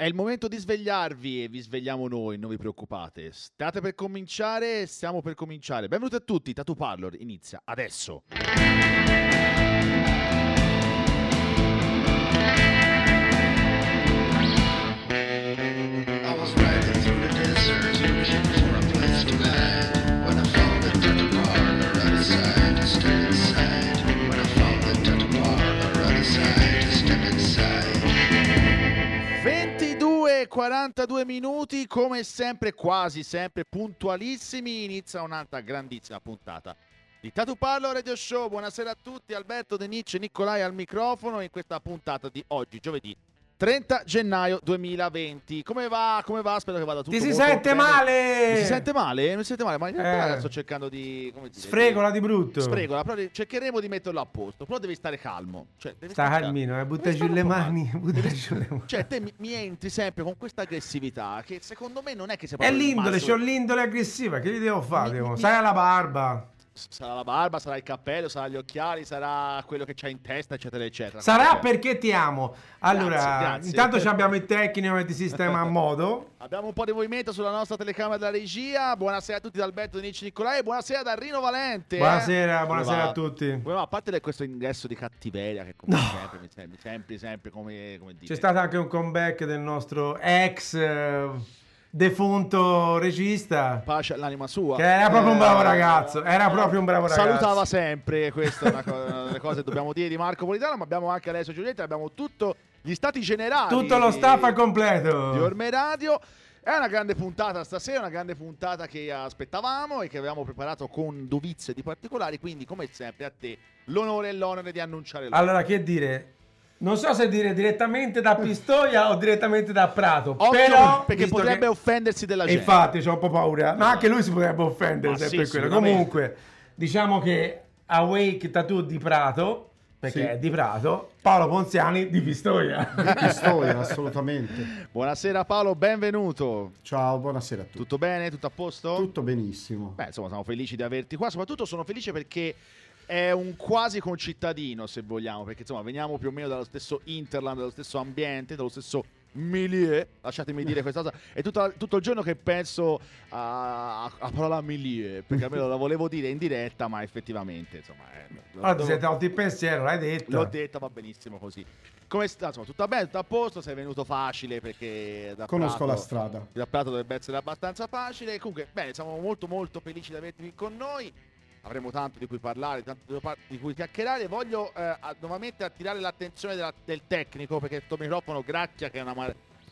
È il momento di svegliarvi e vi svegliamo noi, non vi preoccupate. State per cominciare, stiamo per cominciare. Benvenuti a tutti, Tatu Parlor inizia adesso. 42 minuti, come sempre, quasi sempre puntualissimi, inizia un'altra grandissima puntata di Tatu Parlo Radio Show. Buonasera a tutti, Alberto De Nice e Nicolai al microfono in questa puntata di oggi, giovedì 30 gennaio 2020. Come va? Come va? Spero che vada tutto Ti si sente bene. male! Mi si sente male? Mi si sente male, ma in realtà Eh. sto cercando di... Come dire, Sfregola di brutto. Sfregola, però cercheremo di metterlo a posto. Però devi stare calmo. Cioè, devi Sta stare calmino, eh, butta giù le mani, butta giù le mani. Cioè, te mi, mi entri sempre con questa aggressività che secondo me non è che sia È proprio il l'indole, c'ho l'indole aggressiva, che gli devo fare? Mi- devo? mi- Sai alla barba. Sarà la barba, sarà il cappello, sarà gli occhiali, sarà quello che c'hai in testa, eccetera, eccetera. Sarà perché ti amo. Allora, Grazie, grazie. intanto ci abbiamo il tecnico che ti sistema a modo. Abbiamo un po' di movimento sulla nostra telecamera della regia. Buonasera a tutti da Alberto Denici Nicolai e buonasera da Rino Valente. eh. Buonasera, Come buonasera a tutti. Va? a parte questo ingresso di cattiveria che come sempre mi sembri sempre, sempre come, come dire. C'è stato anche un comeback del nostro ex eh, defunto regista. pace all'anima sua. Che era proprio un bravo Eh, ragazzo, era proprio un bravo ragazzo. Salutava sempre, questa è una, co- una delle cose che dobbiamo dire di Marco Politano, ma abbiamo anche Alessio Giulietti, abbiamo tutto gli stati generali. Tutto lo di- staff al di completo. Orme Radio. È una grande puntata stasera, una grande puntata che aspettavamo e che avevamo preparato con dovizie di particolari, quindi come sempre a te l'onore e l'onore di annunciare l'ora. Allora, che dire? Non so se dire direttamente da Pistoia o direttamente da Prato. Occhio, però, perché potrebbe che- offendersi della gente. Infatti, c'ho un po' paura. Ma anche lui si potrebbe offendere se sì, per quello. Comunque, diciamo che Awake Tattoo di Prato, perché Sì. è di Prato, Paolo Ponziani di Pistoia. Pistoia, assolutamente. Buonasera Paolo, benvenuto. Ciao, buonasera a tutti. Tutto bene? Tutto a posto? Tutto benissimo. Beh, insomma, siamo felici di averti qua. Soprattutto sono felice perché è un quasi concittadino, se vogliamo, perché insomma veniamo più o meno dallo stesso interland, dallo stesso ambiente, dallo stesso milieu. Lasciatemi dire questa cosa. È tutta- tutto il giorno che penso a, a, parola milieu, perché almeno la volevo dire in diretta, ma effettivamente, insomma, eh, lo- Allora ti lo- sei tolto il pensiero, l'hai detto. L'ho detta, va benissimo così. Come sta? Insomma, tutto bene, tutto a posto, sei venuto facile perché da Conosco Prato- la strada. da Prato dovrebbe essere abbastanza facile. Comunque, bene, siamo molto molto felici di averti qui con noi. Avremo tanto di cui parlare, tanto di cui chiacchierare. Voglio eh, nuovamente attirare l'attenzione della- del tecnico perché questo microfono gracchia che è una,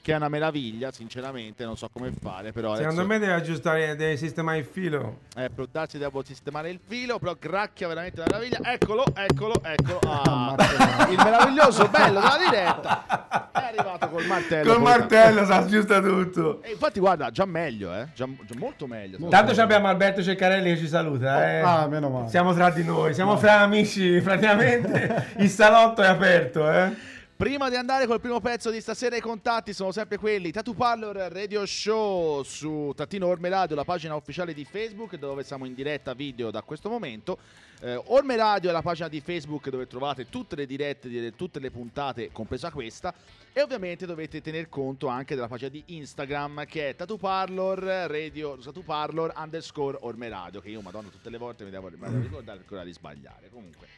che è una meraviglia, sinceramente, non so come fare, però Secondo adesso, me devi aggiustare, devi sistemare il filo. eh, per darsi devo sistemare il filo, però gracchia veramente una meraviglia. Eccolo, eccolo, eccolo. Ah, il meraviglioso bello della diretta. È arrivato col martello. Col martello si aggiusta tutto. E infatti, guarda, già meglio, eh? Già, già molto meglio. Molto Tanto abbiamo Alberto Ceccarelli che ci saluta. eh. Ah, meno male. Siamo tra di noi, siamo fra amici praticamente. Il salotto è aperto, eh. Prima di andare col primo pezzo di stasera, i contatti sono sempre quelli. Tatu Parlor Radio Show su Tattino Orme Radio, la pagina ufficiale di Facebook dove siamo in diretta video da questo momento. Eh, Orme Radio è la pagina di Facebook dove trovate tutte le dirette di tutte le puntate, compresa questa. E ovviamente dovete tener conto anche della pagina di Instagram che è Tatu Parlor Radio, Tatu Parlor underscore Orme Radio. Che io, madonna, tutte le volte mi devo, mi devo ricordare ancora di sbagliare. Comunque.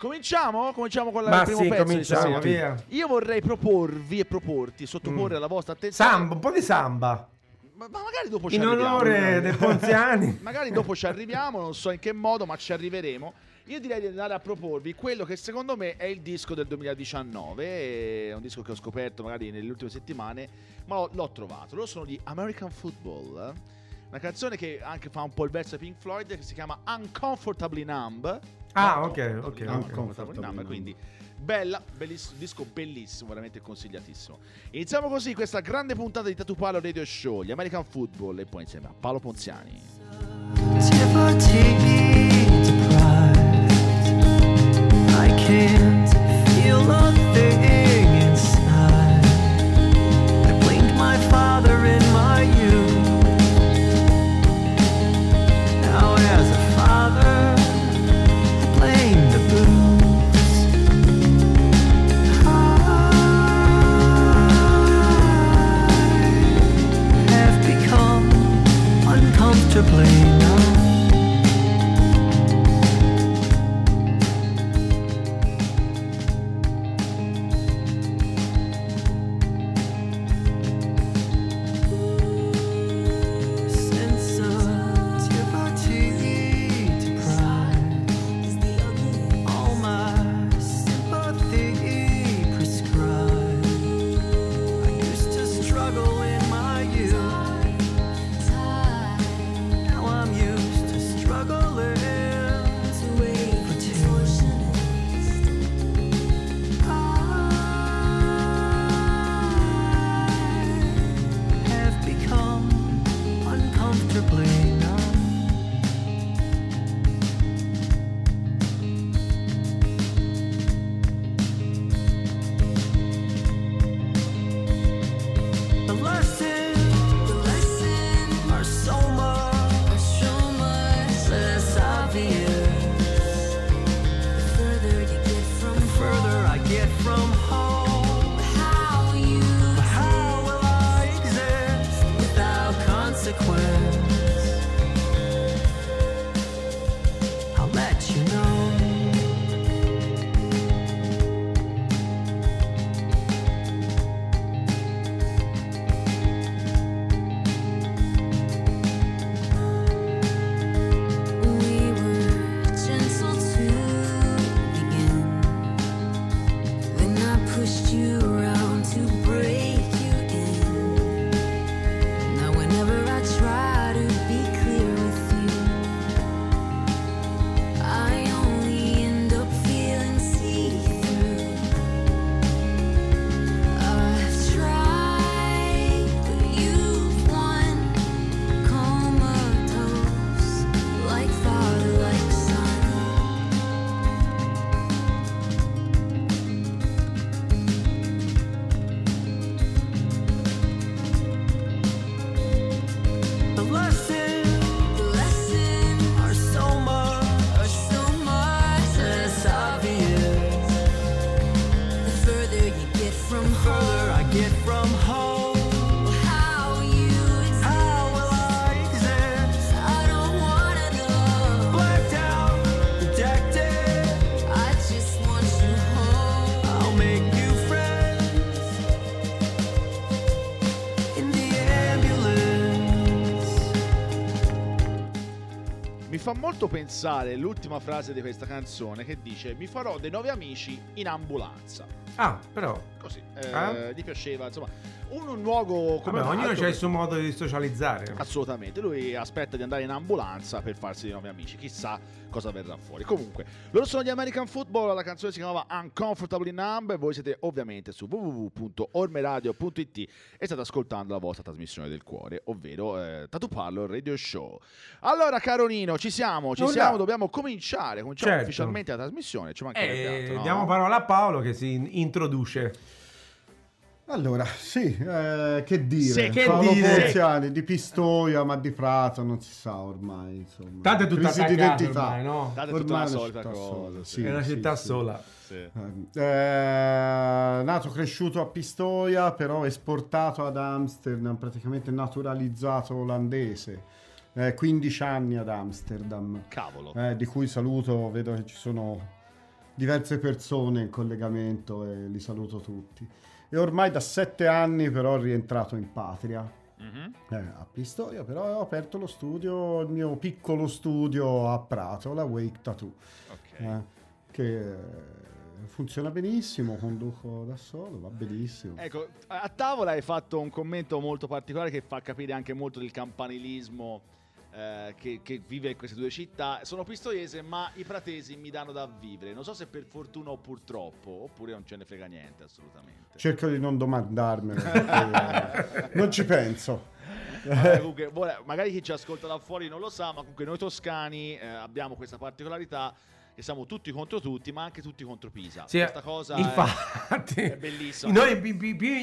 Cominciamo? Cominciamo con la- Ma il primo sì, pezzo cominciamo, via. Io vorrei proporvi e proporti, sottoporre Mm. alla vostra attenzione. Samba, un po' di samba. Ma, ma magari dopo ci In arriviamo. onore del Ponziani. Magari dopo ci arriviamo, non so in che modo, ma ci arriveremo. Io direi di andare a proporvi quello che secondo me è il disco del 2019. È un disco che ho scoperto magari nelle ultime settimane, ma l'ho, l'ho trovato. Loro sono di American Football. Una canzone che anche fa un po' il verso di Pink Floyd che si chiama Uncomfortably Numb. Ah, ok, ok, Numb, ok. Uncomfortably Numb, quindi bella, bellissimo, disco bellissimo, veramente consigliatissimo. Iniziamo così questa grande puntata di Tatu Palo Radio Show, gli American Football e poi insieme a Paolo Ponziani. Father in my youth. Now, as a Please. Fa molto pensare l'ultima frase di questa canzone che dice mi farò dei nuovi amici in ambulanza. Ah, però, Così, eh, Ah. gli piaceva, insomma, un, luogo come vabbè, ognuno ha il suo modo di socializzare. Assolutamente, lui aspetta di andare in ambulanza per farsi dei nuovi amici, chissà cosa verrà fuori. Comunque, loro sono gli American Football, la canzone si chiamava Uncomfortably Numb e voi siete ovviamente su www.ormeradio.it e state ascoltando la vostra trasmissione del cuore, ovvero eh, Tatu Parlo Radio Show. Allora, caro Nino, ci siamo, ci Nulla. siamo, dobbiamo cominciare, cominciamo Certo. ufficialmente la trasmissione, ci mancherebbe Eh, altro, no? diamo parola a Paolo che si in- introduce. Allora, sì, eh, che dire? Sì, che Paolo dire? Ponziani, di Pistoia, ma di Prato non si sa ormai, insomma. Tanto è tutta Crisi di attaccata identità. ormai, no? Tutta la è una solita città cosa, sola, sì. è una città sì. sola. Sì. Eh, nato cresciuto a Pistoia, però esportato ad Amsterdam, praticamente naturalizzato olandese. Eh, 15 anni ad Amsterdam, Cavolo. eh, di cui saluto, vedo che ci sono diverse persone in collegamento e li saluto tutti. E ormai da 7 anni però rientrato in patria. Mhm. Eh, a Pistoia, però ho aperto lo studio, il mio piccolo studio a Prato, la Wake Tattoo, Ok. eh, che funziona benissimo, conduco da solo, va benissimo. Ecco, a tavola hai fatto un commento molto particolare che fa capire anche molto del campanilismo eh, che, che vive in queste due città. Sono pistoiese, ma i pratesi mi danno da vivere. Non so se per fortuna o purtroppo, oppure non ce ne frega niente assolutamente. Cerco di non domandarmelo, perché, eh, non ci penso. Vabbè, comunque, magari chi ci ascolta da fuori non lo sa, ma comunque noi toscani eh, abbiamo questa particolarità che siamo tutti contro tutti, ma anche tutti contro Pisa. Sì, Questa cosa è- infatti, è bellissima. Noi,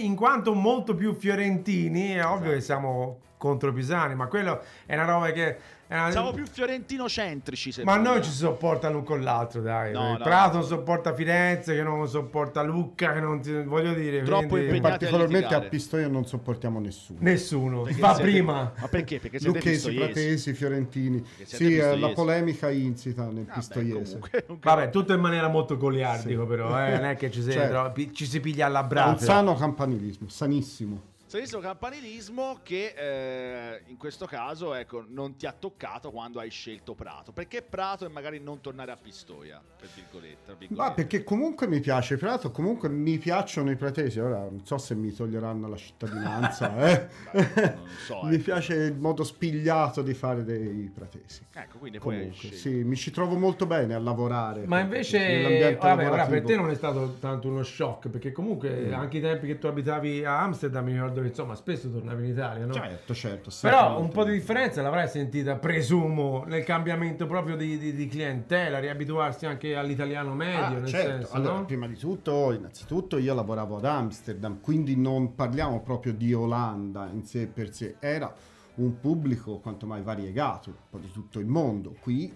in quanto molto più fiorentini, è ovvio Esatto. che siamo contro Pisani, ma quello è una roba che. Una... siamo più fiorentino-centrici. Ma vogliamo. noi ci si sopporta l'un con l'altro, dai. No, Il no. Prato non sopporta Firenze, che non sopporta Lucca, che non ti- voglio dire. Troppo quindi- a Particolarmente a litigare. Pistoia non sopportiamo nessuno. Nessuno, Perché fa siete- prima. Ma perché? Perché siete Lucchesi. Pratesi, Fiorentini. Sì, eh, la polemica insita nel Vabbè, pistoiese. comunque, comunque- Vabbè, tutto in maniera molto goliardico, Sì. però, eh, non è che ci si, Certo. tro- ci si piglia alla È un brava. sano campanilismo, sanissimo. Sanissimo campanilismo che eh, in questo caso ecco, non ti ha toccato quando hai scelto Prato. Perché Prato e magari non tornare a Pistoia? Per virgolette. Ma perché comunque mi piace Prato, comunque mi piacciono i pratesi. Ora non so se mi toglieranno la cittadinanza, eh. Beh, non so, mi ecco. piace il modo spigliato di fare dei pratesi. Ecco, quindi poi Comunque, scelto. sì, mi ci trovo molto bene a lavorare. Ma invece, vabbè, ora per te non è stato tanto uno shock, perché comunque Mm. anche i tempi che tu abitavi a Amsterdam, mi ricordo che insomma spesso tornavi in Italia, no? Certo, certo. Però un po' di differenza l'avrai sentita, presumo, nel cambiamento proprio di, di- di clientela, riabituarsi anche all'italiano medio, Ah, certo. senso, allora, no? prima di tutto, innanzitutto io lavoravo ad Amsterdam, quindi non parliamo proprio di Olanda in sé per sé, era un pubblico quanto mai variegato, un po' di tutto il mondo. Qui,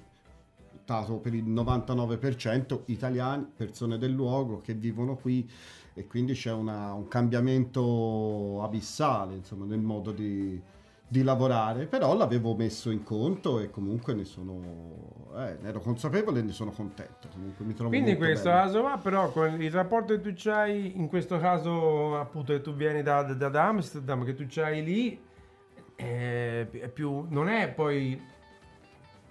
dato per il 99% italiani, persone del luogo che vivono qui e quindi c'è una- un cambiamento abissale, insomma, nel modo di, di lavorare, però l'avevo messo in conto e comunque ne sono eh, ne ero consapevole e ne sono contento. Comunque mi trovo Quindi in questo bene. caso va, però con il rapporto che tu c'hai, in questo caso appunto che tu vieni da, da- da Amsterdam, che tu c'hai lì, è, è più, non è poi,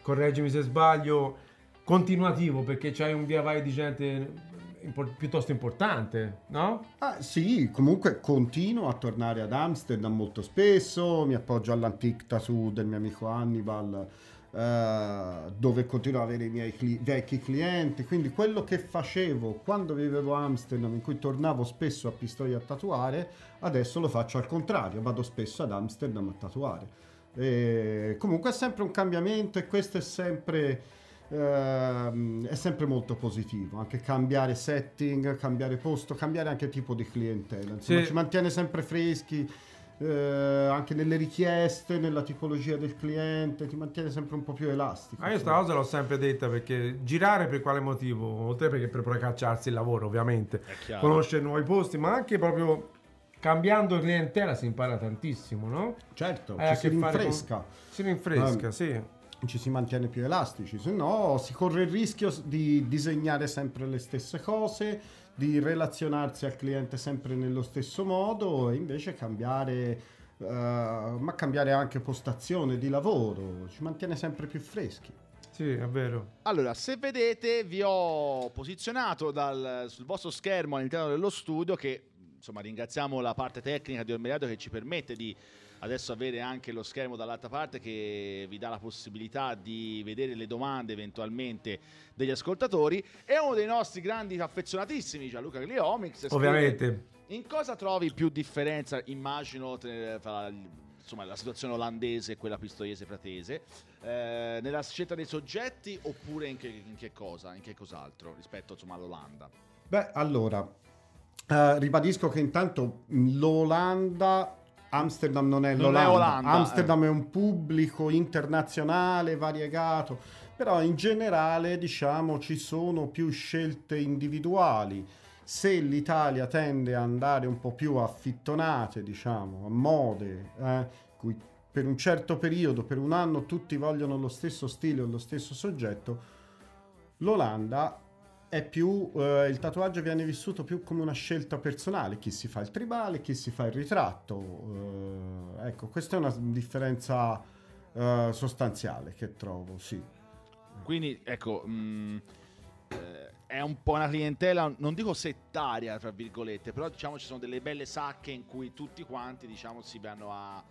correggimi se sbaglio, continuativo, perché c'hai un via vai di gente impor- piuttosto importante, no? Ah, sì, comunque continuo a tornare ad Amsterdam molto spesso, mi appoggio all'antique tattoo del mio amico Hannibal, eh, dove continuo ad avere i miei cli- vecchi clienti, quindi quello che facevo quando vivevo a Amsterdam, in cui tornavo spesso a Pistoia a tatuare, adesso lo faccio al contrario, vado spesso ad Amsterdam a tatuare. E comunque è sempre un cambiamento e questo è sempre... ehm, è sempre molto positivo anche cambiare setting, cambiare posto, cambiare anche tipo di clientela. Insomma, Sì. ci mantiene sempre freschi eh, anche nelle richieste, nella tipologia del cliente, ti mantiene sempre un po' più elastico. Ma io sta insomma. cosa l'ho sempre detta perché girare per quale motivo? Oltre perché per procacciarsi il lavoro, ovviamente, conoscere nuovi posti, ma anche proprio cambiando clientela si impara tantissimo, no? Certo, ci si fare con- rinfresca. Si rinfresca, Ehm, sì. Ci si mantiene più elastici, se no si corre il rischio di disegnare sempre le stesse cose, di relazionarsi al cliente sempre nello stesso modo e invece cambiare, eh, ma cambiare anche postazione di lavoro, ci mantiene sempre più freschi. Sì, è vero. Allora, se vedete, vi ho posizionato dal- sul vostro schermo all'interno dello studio che insomma ringraziamo la parte tecnica di Ormeradio che ci permette di adesso avere anche lo schermo dall'altra parte che vi dà la possibilità di vedere le domande eventualmente degli ascoltatori. E uno dei nostri grandi affezionatissimi Gianluca Gliomix Ovviamente. in cosa trovi più differenza immagino tra insomma, la situazione olandese e quella pistoiese fratese eh, nella scelta dei soggetti oppure in che, in che cosa in che cos'altro rispetto insomma all'Olanda? Beh, allora, eh, ribadisco che intanto l'Olanda, Amsterdam non è Non è l'Olanda, Olanda, eh. Amsterdam è un pubblico internazionale variegato, però in generale diciamo ci sono più scelte individuali. Se l'Italia tende a andare un po' più a fittonate, diciamo, a mode, eh, cui per un certo periodo, per un anno, tutti vogliono lo stesso stile o lo stesso soggetto, l'Olanda è più eh, il tatuaggio viene vissuto più come una scelta personale chi si fa il tribale chi si fa il ritratto Eh, ecco questa è una differenza eh, sostanziale che trovo sì. Quindi ecco mh, eh, è un po' una clientela non dico settaria tra virgolette però diciamo ci sono delle belle sacche in cui tutti quanti diciamo si vanno a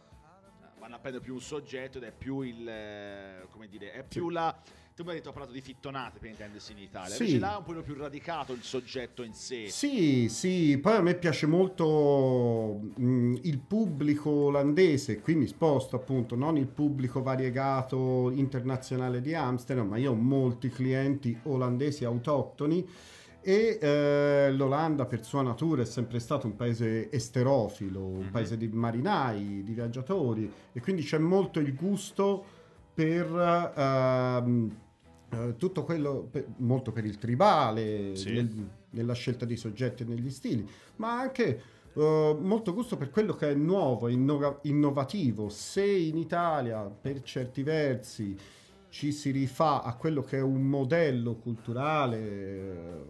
vanno a prendere più un soggetto ed è più il eh, come dire è più la tu mi hai detto ho parlato di fittonate per intendersi in Italia. Sì. invece là è un po' più radicato il soggetto in sé. Sì sì. Poi a me piace molto mh, il pubblico olandese. Qui mi sposto appunto non il pubblico variegato internazionale di Amsterdam ma io ho molti clienti olandesi autoctoni E eh, l'Olanda per sua natura è sempre stato un paese esterofilo, un Mhm. paese di marinai, di viaggiatori. E quindi c'è molto il gusto per ehm, eh, tutto quello, per- molto per il tribale, Sì. nel- nella scelta dei soggetti e negli stili, ma anche eh, molto gusto per quello che è nuovo, innova- innovativo. Se in Italia per certi versi ci si rifà a quello che è un modello culturale, eh,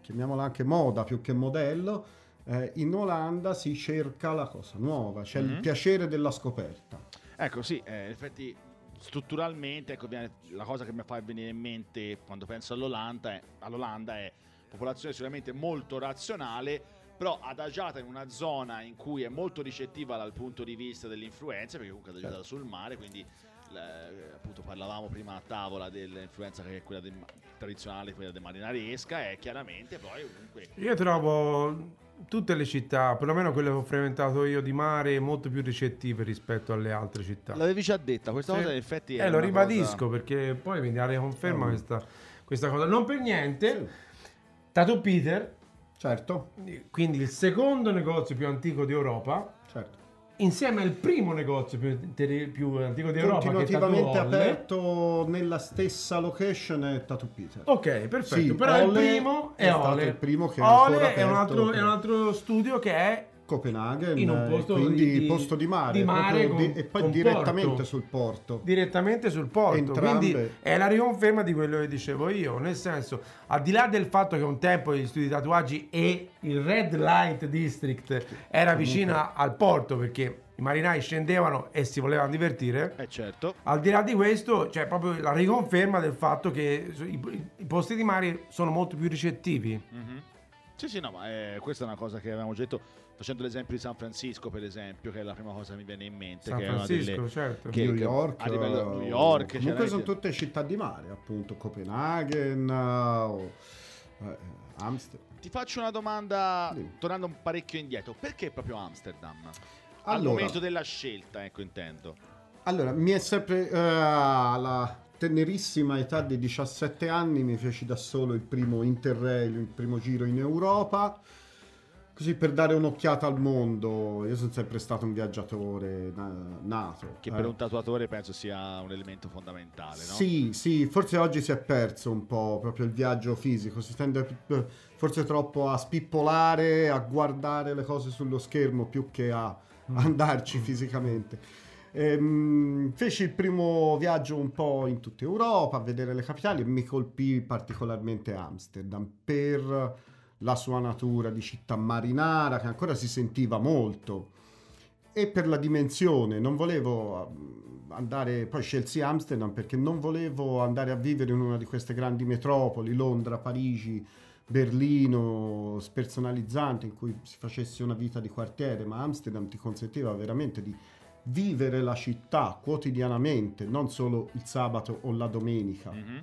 chiamiamolo anche moda più che modello, eh, in Olanda si cerca la cosa nuova, c'è Mhm. il piacere della scoperta. Ecco, sì, eh, in effetti strutturalmente ecco, viene- la cosa che mi fa venire in mente quando penso all'Olanda è, all'Olanda è popolazione sicuramente molto razionale, però adagiata in una zona in cui è molto ricettiva dal punto di vista dell'influenza, perché comunque è adagiata Certo. sul mare, quindi eh, appunto parlavamo prima a tavola dell'influenza che è quella del- tradizionale, quella del marinaresca, e chiaramente poi comunque... Io trovo tutte le città, perlomeno quelle che ho frequentato io di mare, molto più ricettive rispetto alle altre città. L'avevi già detta, questa Sì. cosa in effetti è Eh, lo ribadisco cosa- perché poi mi dà conferma Mm. questa, questa cosa. Non per niente, Sì. Tattoo Peter, Certo, quindi il secondo negozio più antico d'Europa, certo. Insieme al primo negozio più, più antico è Tattoo Continuativamente aperto nella stessa location è Tattoo Peter. Ok, perfetto. Sì, Però Ole il primo è, è Ole. il primo che è Ole ancora è un, aperto altro, è un altro studio che è Copenaghen, In un eh, posto quindi di- di- posto di mare, di mare con- e poi direttamente porto. sul porto. direttamente sul porto. Entrambe. Quindi è la riconferma di quello che dicevo io. Nel senso, al di là del fatto che un tempo gli studi di tatuaggi e il Red Light District era vicino al porto perché i marinai scendevano e si volevano divertire. Eh certo. Al di là di questo, c'è proprio la riconferma del fatto che i, i posti di mare sono molto più ricettivi. Mhm. Sì, sì, no, ma eh, questa è una cosa che avevamo detto facendo l'esempio di San Francisco, per esempio, che è la prima cosa che mi viene in mente. San che Francisco, delle- certo. che- New che York, a livello eh, New York, comunque chiaramente- sono tutte città di mare, appunto Copenaghen, eh, o, eh, Amsterdam. Ti faccio una domanda, Sì. tornando un parecchio indietro. Perché proprio Amsterdam? Al Allora. momento della scelta, ecco, intendo. Allora, mi è sempre eh, alla tenerissima età di 17 anni mi feci da solo il primo Interrail, il primo giro in Europa. Così per dare un'occhiata al mondo. Io sono sempre stato un viaggiatore na- nato. Che eh. per un tatuatore penso sia un elemento fondamentale, no? Sì, sì, forse oggi si è perso un po' proprio il viaggio fisico, si tende eh, forse troppo a spippolare, a guardare le cose sullo schermo più che a andarci fisicamente. Ehm, feci il primo viaggio un po' in tutta Europa a vedere le capitali e mi colpì particolarmente Amsterdam per la sua natura di città marinara che ancora si sentiva molto e per la dimensione non volevo mm, andare poi scelsi Amsterdam perché non volevo andare a vivere in una di queste grandi metropoli Londra, Parigi, Berlino spersonalizzante in cui si facesse una vita di quartiere ma Amsterdam ti consentiva veramente di vivere la città quotidianamente non solo il sabato o la domenica Mhm.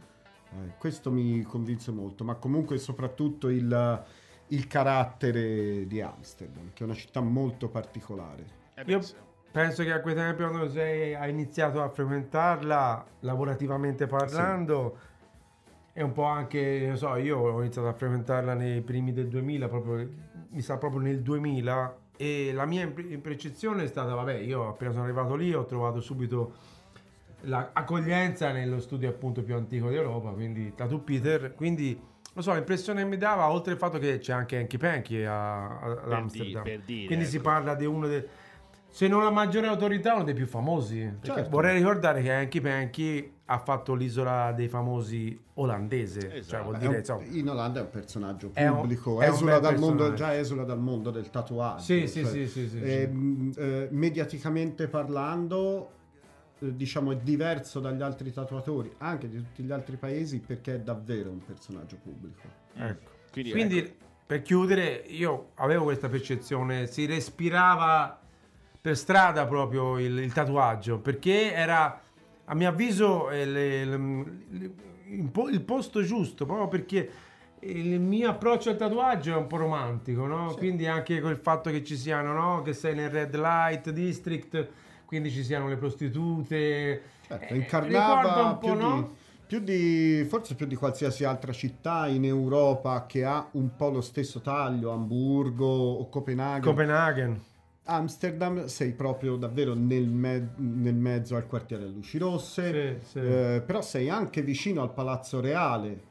Eh, questo mi convinse molto, ma comunque soprattutto il, il carattere di Amsterdam, che è una città molto particolare. Eh Io sì. penso che a quei tempi quando sei, hai iniziato a frequentarla, lavorativamente parlando, è un po' anche, non so, io ho iniziato a frequentarla nei primi del 2000, proprio, mi sa proprio nel 2000, e la mia impre- percezione è stata, vabbè, io appena sono arrivato lì ho trovato subito l'accoglienza nello studio appunto più antico d'Europa, quindi Tattoo Peter, quindi non so, l'impressione che mi dava, oltre al fatto che c'è anche Hanky Panky ad Amsterdam, per dire, quindi si ecco. parla di uno dei, se non la maggiore autorità, uno dei più famosi. Certo. vorrei ricordare che Hanky Panky ha fatto l'isola dei famosi olandese, cioè Esatto. vuol È dire, un- insomma, in Olanda è un personaggio È un- pubblico, è un esula dal mondo, già esula dal mondo del tatuaggio. Sì, sì, cioè, sì, sì, sì, eh, sì. eh, mediaticamente parlando, diciamo, è diverso dagli altri tatuatori, anche di tutti gli altri paesi, perché è davvero un personaggio pubblico. ecco. Quindi, Quindi, ecco, per chiudere, io avevo questa percezione, si respirava per strada proprio il, il tatuaggio, perché era, a mio avviso, eh, le- le- le- il, po- il posto giusto, proprio perché il mio approccio al tatuaggio è un po' romantico, no? Quindi anche quel fatto che ci siano, no? Che sei nel red light district, quindi ci siano le prostitute. Certo, eh, incarnava più, no? di, più di- forse più di qualsiasi altra città in Europa che ha un po' lo stesso taglio, Amburgo o Copenaghen. Copenaghen. Amsterdam sei proprio davvero nel, me- nel mezzo al quartiere a luci rosse, Sì, sì. eh, però sei anche vicino al Palazzo Reale,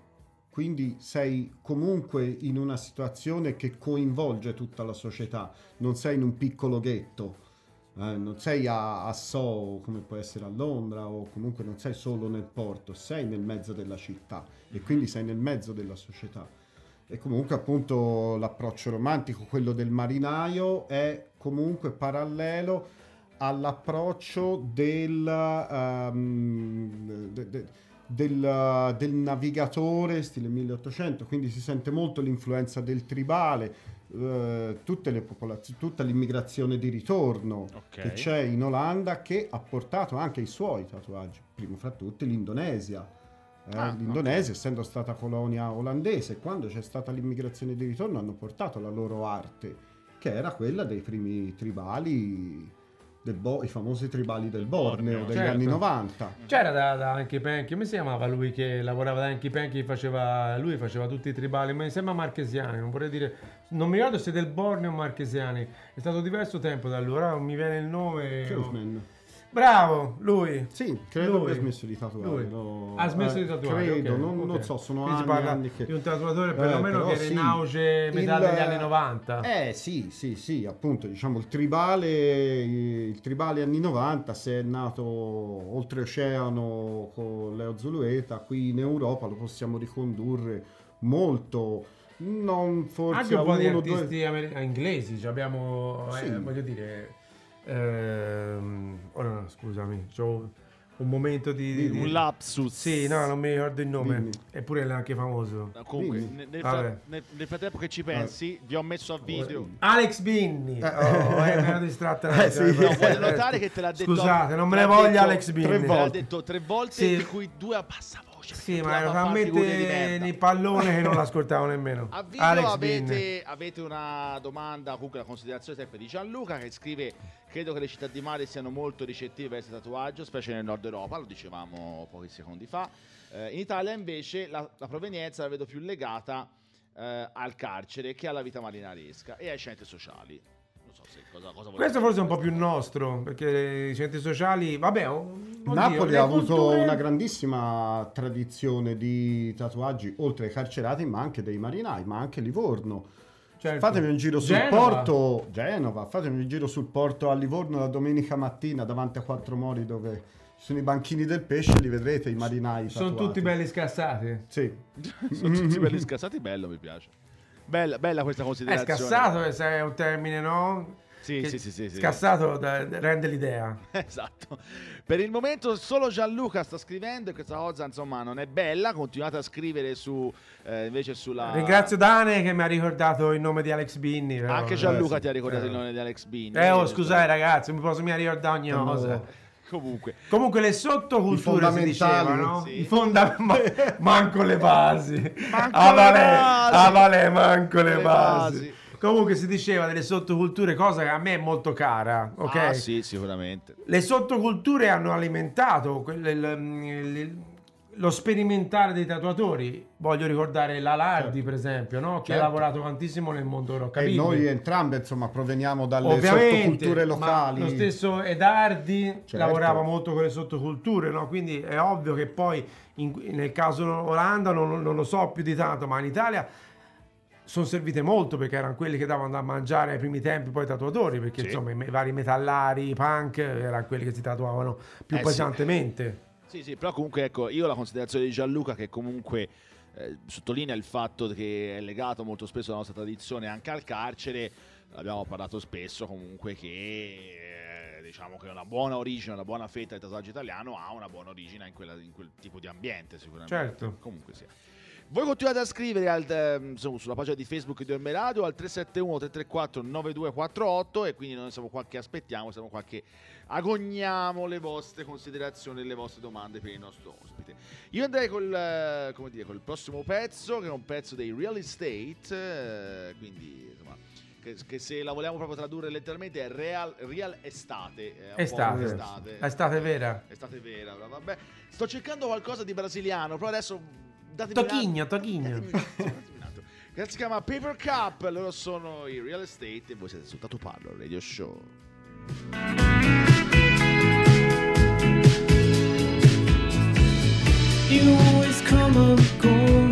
quindi sei comunque in una situazione che coinvolge tutta la società, non sei in un piccolo ghetto, eh, non sei a, a Soho come può essere a Londra o comunque non sei solo nel porto, sei nel mezzo della città e quindi sei nel mezzo della società. E comunque appunto l'approccio romantico, quello del marinaio, è comunque parallelo all'approccio del, ehm, de- de- del, del navigatore stile 1800, quindi si sente molto l'influenza del tribale, eh, tutte le popolaz- tutta l'immigrazione di ritorno Ok. che c'è in Olanda che ha portato anche i suoi tatuaggi, primo fra tutti l'Indonesia. Eh, Ah, L'Indonesia, essendo stata colonia olandese, quando c'è stata l'immigrazione di ritorno, hanno portato la loro arte, che era quella dei primi tribali, Bo- i famosi tribali del Borneo, degli certo. anni 90. C'era da, da Hanky Panky, come si chiamava lui che lavorava da Hanky Panky, faceva, lui faceva tutti i tribali, ma mi sembra marchesiani, non vorrei dire, non mi ricordo se del Borneo o marchesiani, è stato diverso tempo da lui, ora non mi viene il nome. Caveman. Bravo, lui. Sì, credo Lui. abbia smesso di tatuare. Lo- Ha smesso eh, di tatuare. Credo, ok, non, non ok. so, sono Quindi anni, anni che... di un tatuatore Eh, perlomeno però che era in sì. auge metà Il- degli anni 90. Eh sì, sì, sì, appunto, diciamo il tribale, il tribale anni 90 se è nato oltreoceano con Leo Zulueta, qui in Europa lo possiamo ricondurre molto, non forse Anche un po' di due- artisti amer- inglesi, cioè abbiamo, eh, Sì. voglio dire, ehm, ora no, scusami, c'ho un momento di... di- di- un lapsus. Sì, no, non mi ricordo il nome, Dimmi. eppure è anche famoso. No, Comunque, Dimmi. nel, Vabbè. fra- nel- nel frattempo che ci pensi, vi ho messo a video. Alex Binni, oh, eh, mi ero distratta. un Eh, sì. No, voglio notare che te l'ha detto. Scusate, non me ne voglia detto Alex Binni. tre Te l'ha volte. detto tre volte, Sì. di cui due a bassa voce. Sì, perché ma la merda. nei pallone che non l'ascoltavo nemmeno. A video Alex avete, avete una domanda, comunque una considerazione sempre di Gianluca che scrive credo che le città di mare siano molto ricettive verso il tatuaggio, specie nel nord Europa, lo dicevamo pochi secondi fa. Eh, in Italia invece la, la provenienza la vedo più legata eh, al carcere che alla vita marinaresca e ai centri sociali. Non so se cosa, cosa Questo forse è un po' più nostro, perché i centri sociali, vabbè, oh, oddio, Napoli ha avuto culture- una grandissima tradizione di tatuaggi, oltre ai carcerati, ma anche dei marinai, ma anche Livorno. Certo. Fatemi un giro sul Genova. porto, Genova, fatemi un giro sul porto a Livorno la domenica mattina davanti a Quattro Mori dove ci sono i banchini del pesce, li vedrete i marinai Sono tatuati. tutti belli scassati. Sì. Sono tutti belli scassati, bello, mi piace. Bella, bella questa È considerazione. scassato, eh, se è un termine, no? Sì, sì, sì, sì. Scassato da- rende l'idea. Esatto. Per il momento solo Gianluca sta scrivendo e questa cosa insomma non è bella. Continuate a scrivere su eh, invece sulla Ringrazio Dane che mi ha ricordato il nome di Alex Binni. però- Anche Gianluca sì. ti ha ricordato Eh. il nome di Alex Bini. Eh, oh, scusate ragazzi, mi posso mi ricordare ogni cosa. Comunque, Comunque le sottoculture si diceva, fondamentali, no? sì. I fonda- ma- manco le basi. Manco ah, le basi. ah, vale, manco le, Le basi. basi. Comunque si diceva delle sottoculture, cosa che a me è molto cara, ok? ah, sì, sicuramente. Le sottoculture hanno alimentato quel- il- il- lo sperimentare dei tatuatori. Voglio ricordare la Lardi, Certo. per esempio, no? che ha Certo. lavorato tantissimo nel mondo E rockabilly. noi entrambe, insomma, proveniamo dalle Ovviamente, sottoculture locali. lo stesso Edardi Certo. lavorava molto con le sottoculture, no? quindi è ovvio che poi in- nel caso Olanda non, non lo so più di tanto, ma in Italia sono servite molto perché erano quelli che davano da mangiare ai primi tempi poi i tatuatori, perché Sì. insomma i me- vari metallari, i punk erano quelli che si tatuavano più Eh pesantemente. Sì, sì, però comunque ecco, io la considerazione di Gianluca che comunque eh, sottolinea il fatto che è legato molto spesso alla nostra tradizione anche al carcere. Abbiamo parlato spesso comunque che eh, diciamo che una buona origine, una buona fetta del tatuaggio italiano ha una buona origine in, quella- in quel tipo di ambiente sicuramente. Certo. Comunque sia. Voi continuate a scrivere al, ehm, sulla pagina di Facebook di Orme Radio al 371 334 9248 e quindi noi siamo qua che aspettiamo, siamo qua che agogniamo le vostre considerazioni e le vostre domande per il nostro ospite. Io andrei col, eh, come dire, col prossimo pezzo che è un pezzo dei Real Estate, eh, quindi insomma che, che se la vogliamo proprio tradurre letteralmente è Real, real Estate. è po' Estate. estate. Estate vera. Estate vera, vabbè. Sto cercando qualcosa di brasiliano, però adesso Tochigno, Tochigno. Che si chiama Paper Cup, loro sono i Real Estate e voi siete su Tatu Parlo Radio Show. You always come and go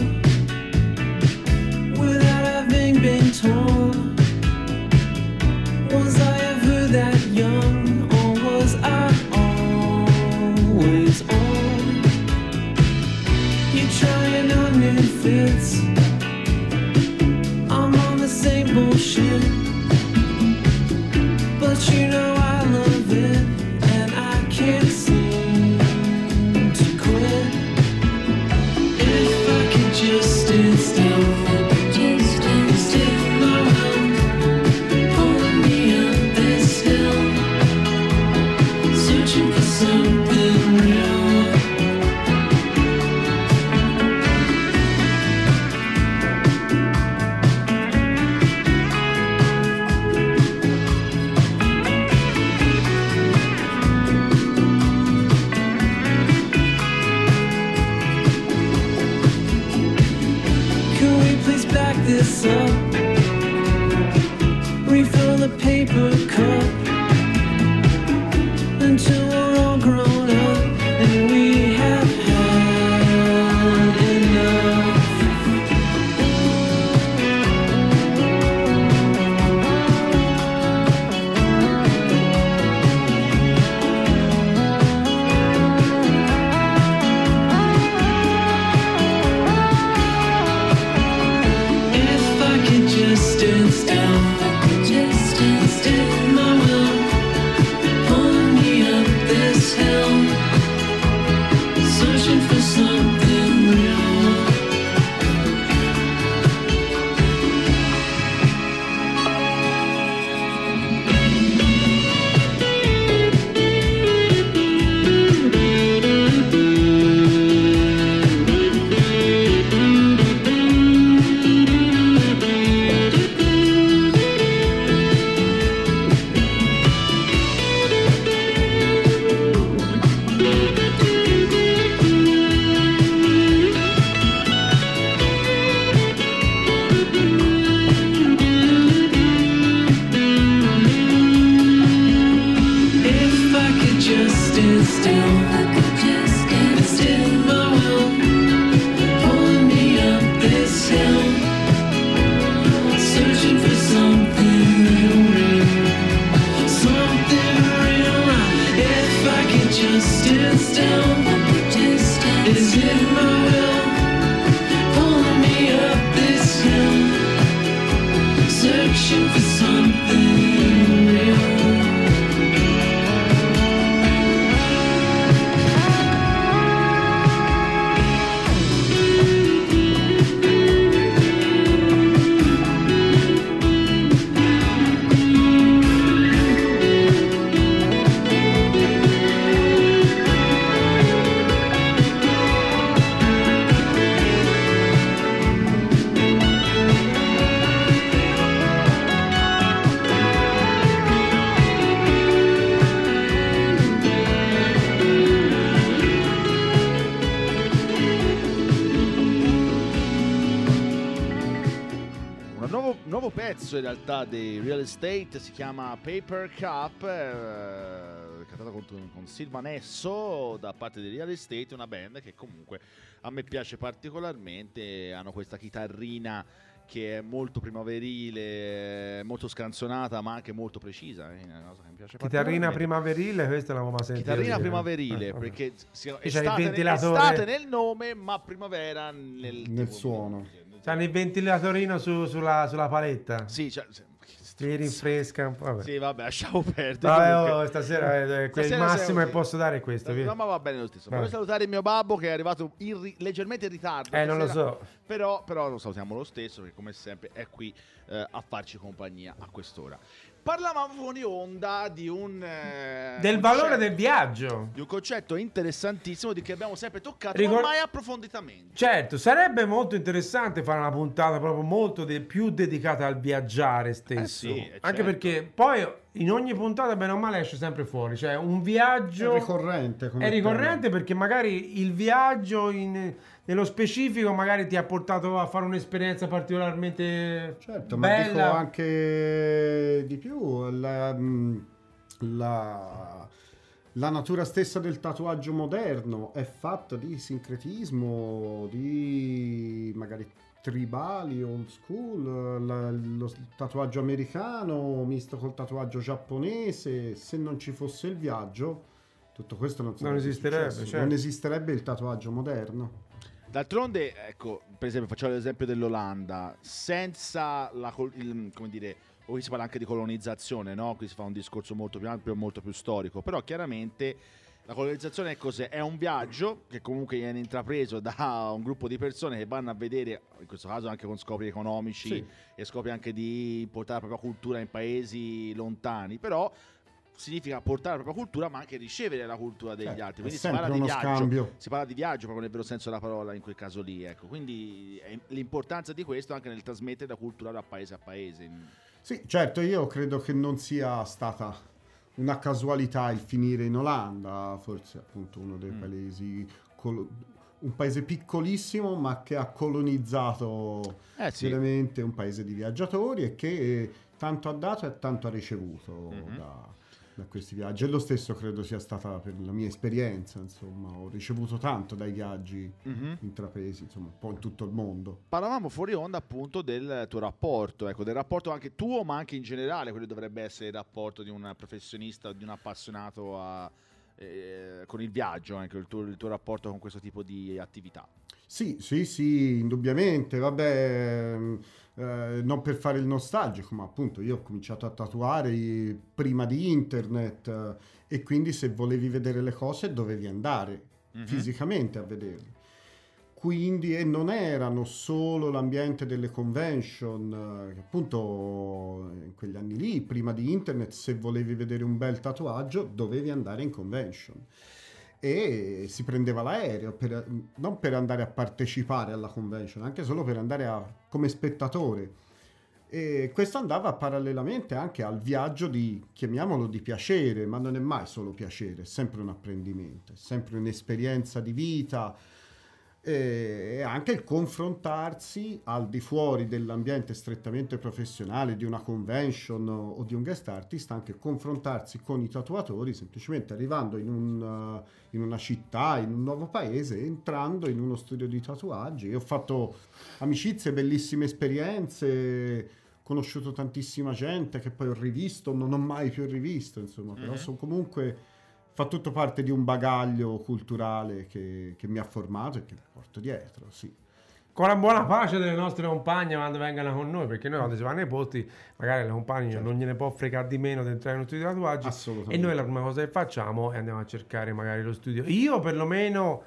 pezzo in realtà dei Real Estate, si chiama Paper Cup, eh, cantato con, con Silvanesso da parte di Real Estate, una band che comunque a me piace particolarmente, hanno questa chitarrina che è molto primaverile, molto scanzonata ma anche molto precisa, è una cosa che mi piace Chitarrina primaverile, questa l'avevo mai sentita. Chitarrina dire. primaverile, ok. perché si- il estate, ventilatore. estate nel nome, ma primavera nel, Nel tipo- suono. C'hanno il ventilatorino su- sulla, sulla paletta. Sì, sì, Ti rinfresca un po'. Vabbè. sì, vabbè, lasciamo perdere. Vabbè, oh, stasera è, è quel Stasera massimo che posso dare è questo. No, ma va bene lo stesso. Vai. Voglio salutare il mio babbo che è arrivato in leggermente in ritardo. Eh, non lo stasera, so. Però, però lo salutiamo lo stesso perché come sempre è qui eh, a farci compagnia a quest'ora. Parlavamo fuori onda di un... eh, Del valore del viaggio. Di un concetto interessantissimo di che abbiamo sempre toccato, Ricor- ma mai approfonditamente. Certo, sarebbe molto interessante fare una puntata proprio molto de- più dedicata al viaggiare stesso. Eh sì, eh, Anche certo. perché poi in ogni puntata, bene o male, esce sempre fuori. Cioè, un viaggio È ricorrente. come è ricorrente tema. perché magari il viaggio in- nello specifico magari ti ha portato a fare un'esperienza particolarmente Certo, ma dico bella. anche di più. La, mh, la- la natura stessa del tatuaggio moderno è fatta di sincretismo, di magari tribali, old school, la- lo tatuaggio americano misto col tatuaggio giapponese. Se non ci fosse il viaggio, tutto questo non, sarebbe esisterebbe, certo. Non esisterebbe il tatuaggio moderno. D'altronde, ecco, per esempio, facciamo l'esempio dell'Olanda, senza la, il- come dire, o qui si parla anche di colonizzazione, no? Qui si fa un discorso molto più ampio e molto più storico, però chiaramente la colonizzazione è cos'è? È un viaggio che comunque viene intrapreso da un gruppo di persone che vanno a vedere, in questo caso anche con scopi economici Sì. e scopi anche di portare la propria cultura in paesi lontani, però significa portare la propria cultura ma anche ricevere la cultura degli Certo, altri. Quindi si parla di viaggio, scambio. si parla di viaggio proprio nel vero senso della parola in quel caso lì, ecco. Quindi è- l'importanza di questo anche nel trasmettere la cultura da paese a paese. Sì, certo, io credo che non sia stata una casualità il finire in Olanda, forse appunto uno dei Mm. paesi, colo- un paese piccolissimo ma che ha colonizzato Eh sì. veramente un paese di viaggiatori e che tanto ha dato e tanto ha ricevuto Mhm. da, da questi viaggi. E lo stesso credo sia stata per la mia esperienza, insomma, ho ricevuto tanto dai viaggi Mhm. intrapresi, insomma, un po' in tutto il mondo. Parlavamo fuori onda appunto del tuo rapporto, ecco, del rapporto anche tuo ma anche in generale, quello dovrebbe essere il rapporto di un professionista, di un appassionato a- eh, con il viaggio, anche il tuo, il tuo rapporto con questo tipo di attività. Sì, sì, sì, indubbiamente, vabbè, ehm, eh, non per fare il nostalgico, ma appunto io ho cominciato a tatuare prima di internet eh, e quindi se volevi vedere le cose dovevi andare Mhm. fisicamente a vederle. Quindi e non erano solo l'ambiente delle convention, eh, appunto in quegli anni lì, prima di internet, se volevi vedere un bel tatuaggio dovevi andare in convention e si prendeva l'aereo per- non per andare a partecipare alla convention, anche solo per andare a- come spettatore. E questo andava parallelamente anche al viaggio di, chiamiamolo di piacere, ma non è mai solo piacere, è sempre un apprendimento, è sempre un'esperienza di vita e anche il confrontarsi al di fuori dell'ambiente strettamente professionale di una convention o di un guest artist, anche confrontarsi con i tatuatori semplicemente arrivando in, un, eh, in una città, in un nuovo paese, entrando in uno studio di tatuaggi. E ho fatto amicizie, bellissime esperienze, conosciuto tantissima gente che poi ho rivisto, non ho mai più rivisto, insomma, però Mhm. sono comunque fa tutto parte di un bagaglio culturale che, che mi ha formato e che porto dietro, sì. Con la buona pace delle nostre compagne quando vengano con noi, perché noi quando si va nei posti, magari la compagna non gliene può fregare di meno di entrare in uno studio di tatuaggi. E noi la prima cosa che facciamo è andiamo a cercare magari lo studio. Io perlomeno,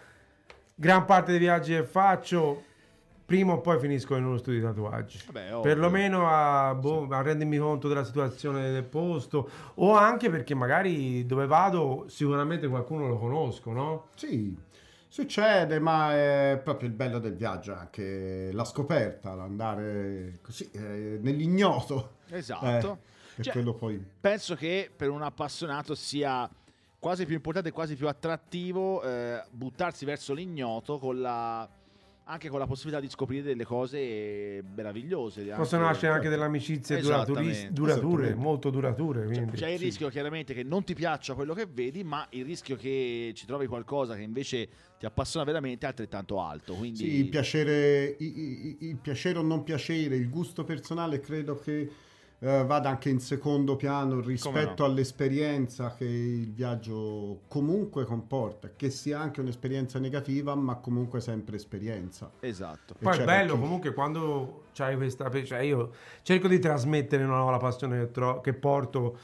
gran parte dei viaggi che faccio, prima o poi finisco in uno studio di tatuaggi. Vabbè, ovvio. Perlomeno a, boh, a rendermi conto della situazione del posto, o anche perché magari dove vado sicuramente qualcuno lo conosco, no? Sì, succede, ma è proprio il bello del viaggio, anche la scoperta, l'andare così eh, nell'ignoto. Esatto. Eh, Cioè, poi... penso che per un appassionato sia quasi più importante e quasi più attrattivo eh, buttarsi verso l'ignoto con la anche con la possibilità di scoprire delle cose meravigliose. Possono nascere anche delle amicizie duraturi- durature, molto durature. Cioè, Quindi. c'è il rischio chiaramente che non ti piaccia quello che vedi, ma il rischio che ci trovi qualcosa che invece ti appassiona veramente è altrettanto alto. Quindi Sì, il piacere, i- i- il piacere o non piacere, il gusto personale credo che eh, vada anche in secondo piano rispetto no. all'esperienza che il viaggio comunque comporta, che sia anche un'esperienza negativa, ma comunque sempre esperienza. Esatto. Poi è bello chi- comunque quando c'hai questa. Cioè io cerco di trasmettere no, la passione che, tro- che porto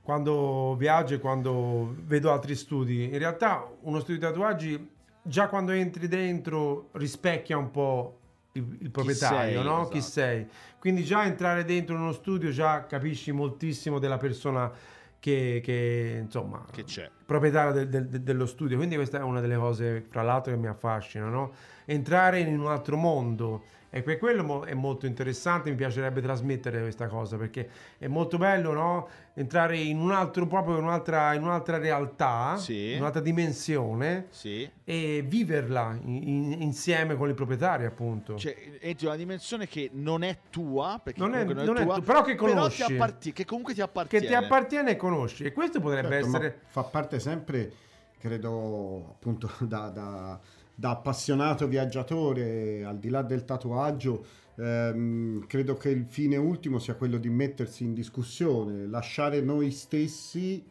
quando viaggio e quando vedo altri studi. In realtà uno studio di tatuaggi, già quando entri dentro, rispecchia un po' il, il proprietario, sei, no? Chi esatto. sei. Quindi già entrare dentro uno studio già capisci moltissimo della persona che, che, insomma Che c'è. proprietario del- del- dello studio. Quindi questa è una delle cose, fra l'altro, che mi affascina, no? Entrare in un altro mondo. E per quello è molto interessante, mi piacerebbe trasmettere questa cosa, perché è molto bello, no? Entrare in un altro, proprio in un'altra, in un'altra realtà, Sì. in un'altra dimensione Sì. e viverla in- in- insieme con i proprietari, appunto. Cioè, entri in una dimensione che non è tua, perché Non è- non è tua, tu- però che ti conosci. apparti- che comunque ti che appartiene. ti appartiene e conosci. E questo potrebbe Certo, ma essere... fa parte sempre, credo, appunto, da, da- da appassionato viaggiatore, al di là del tatuaggio, ehm, credo che il fine ultimo sia quello di mettersi in discussione, lasciare noi stessi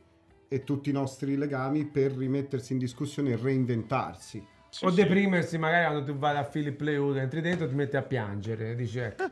e tutti i nostri legami per rimettersi in discussione e reinventarsi. Sì, o sì. deprimersi magari quando tu vai a Philip Leywood, entri dentro e ti metti a piangere. Dici, ecco,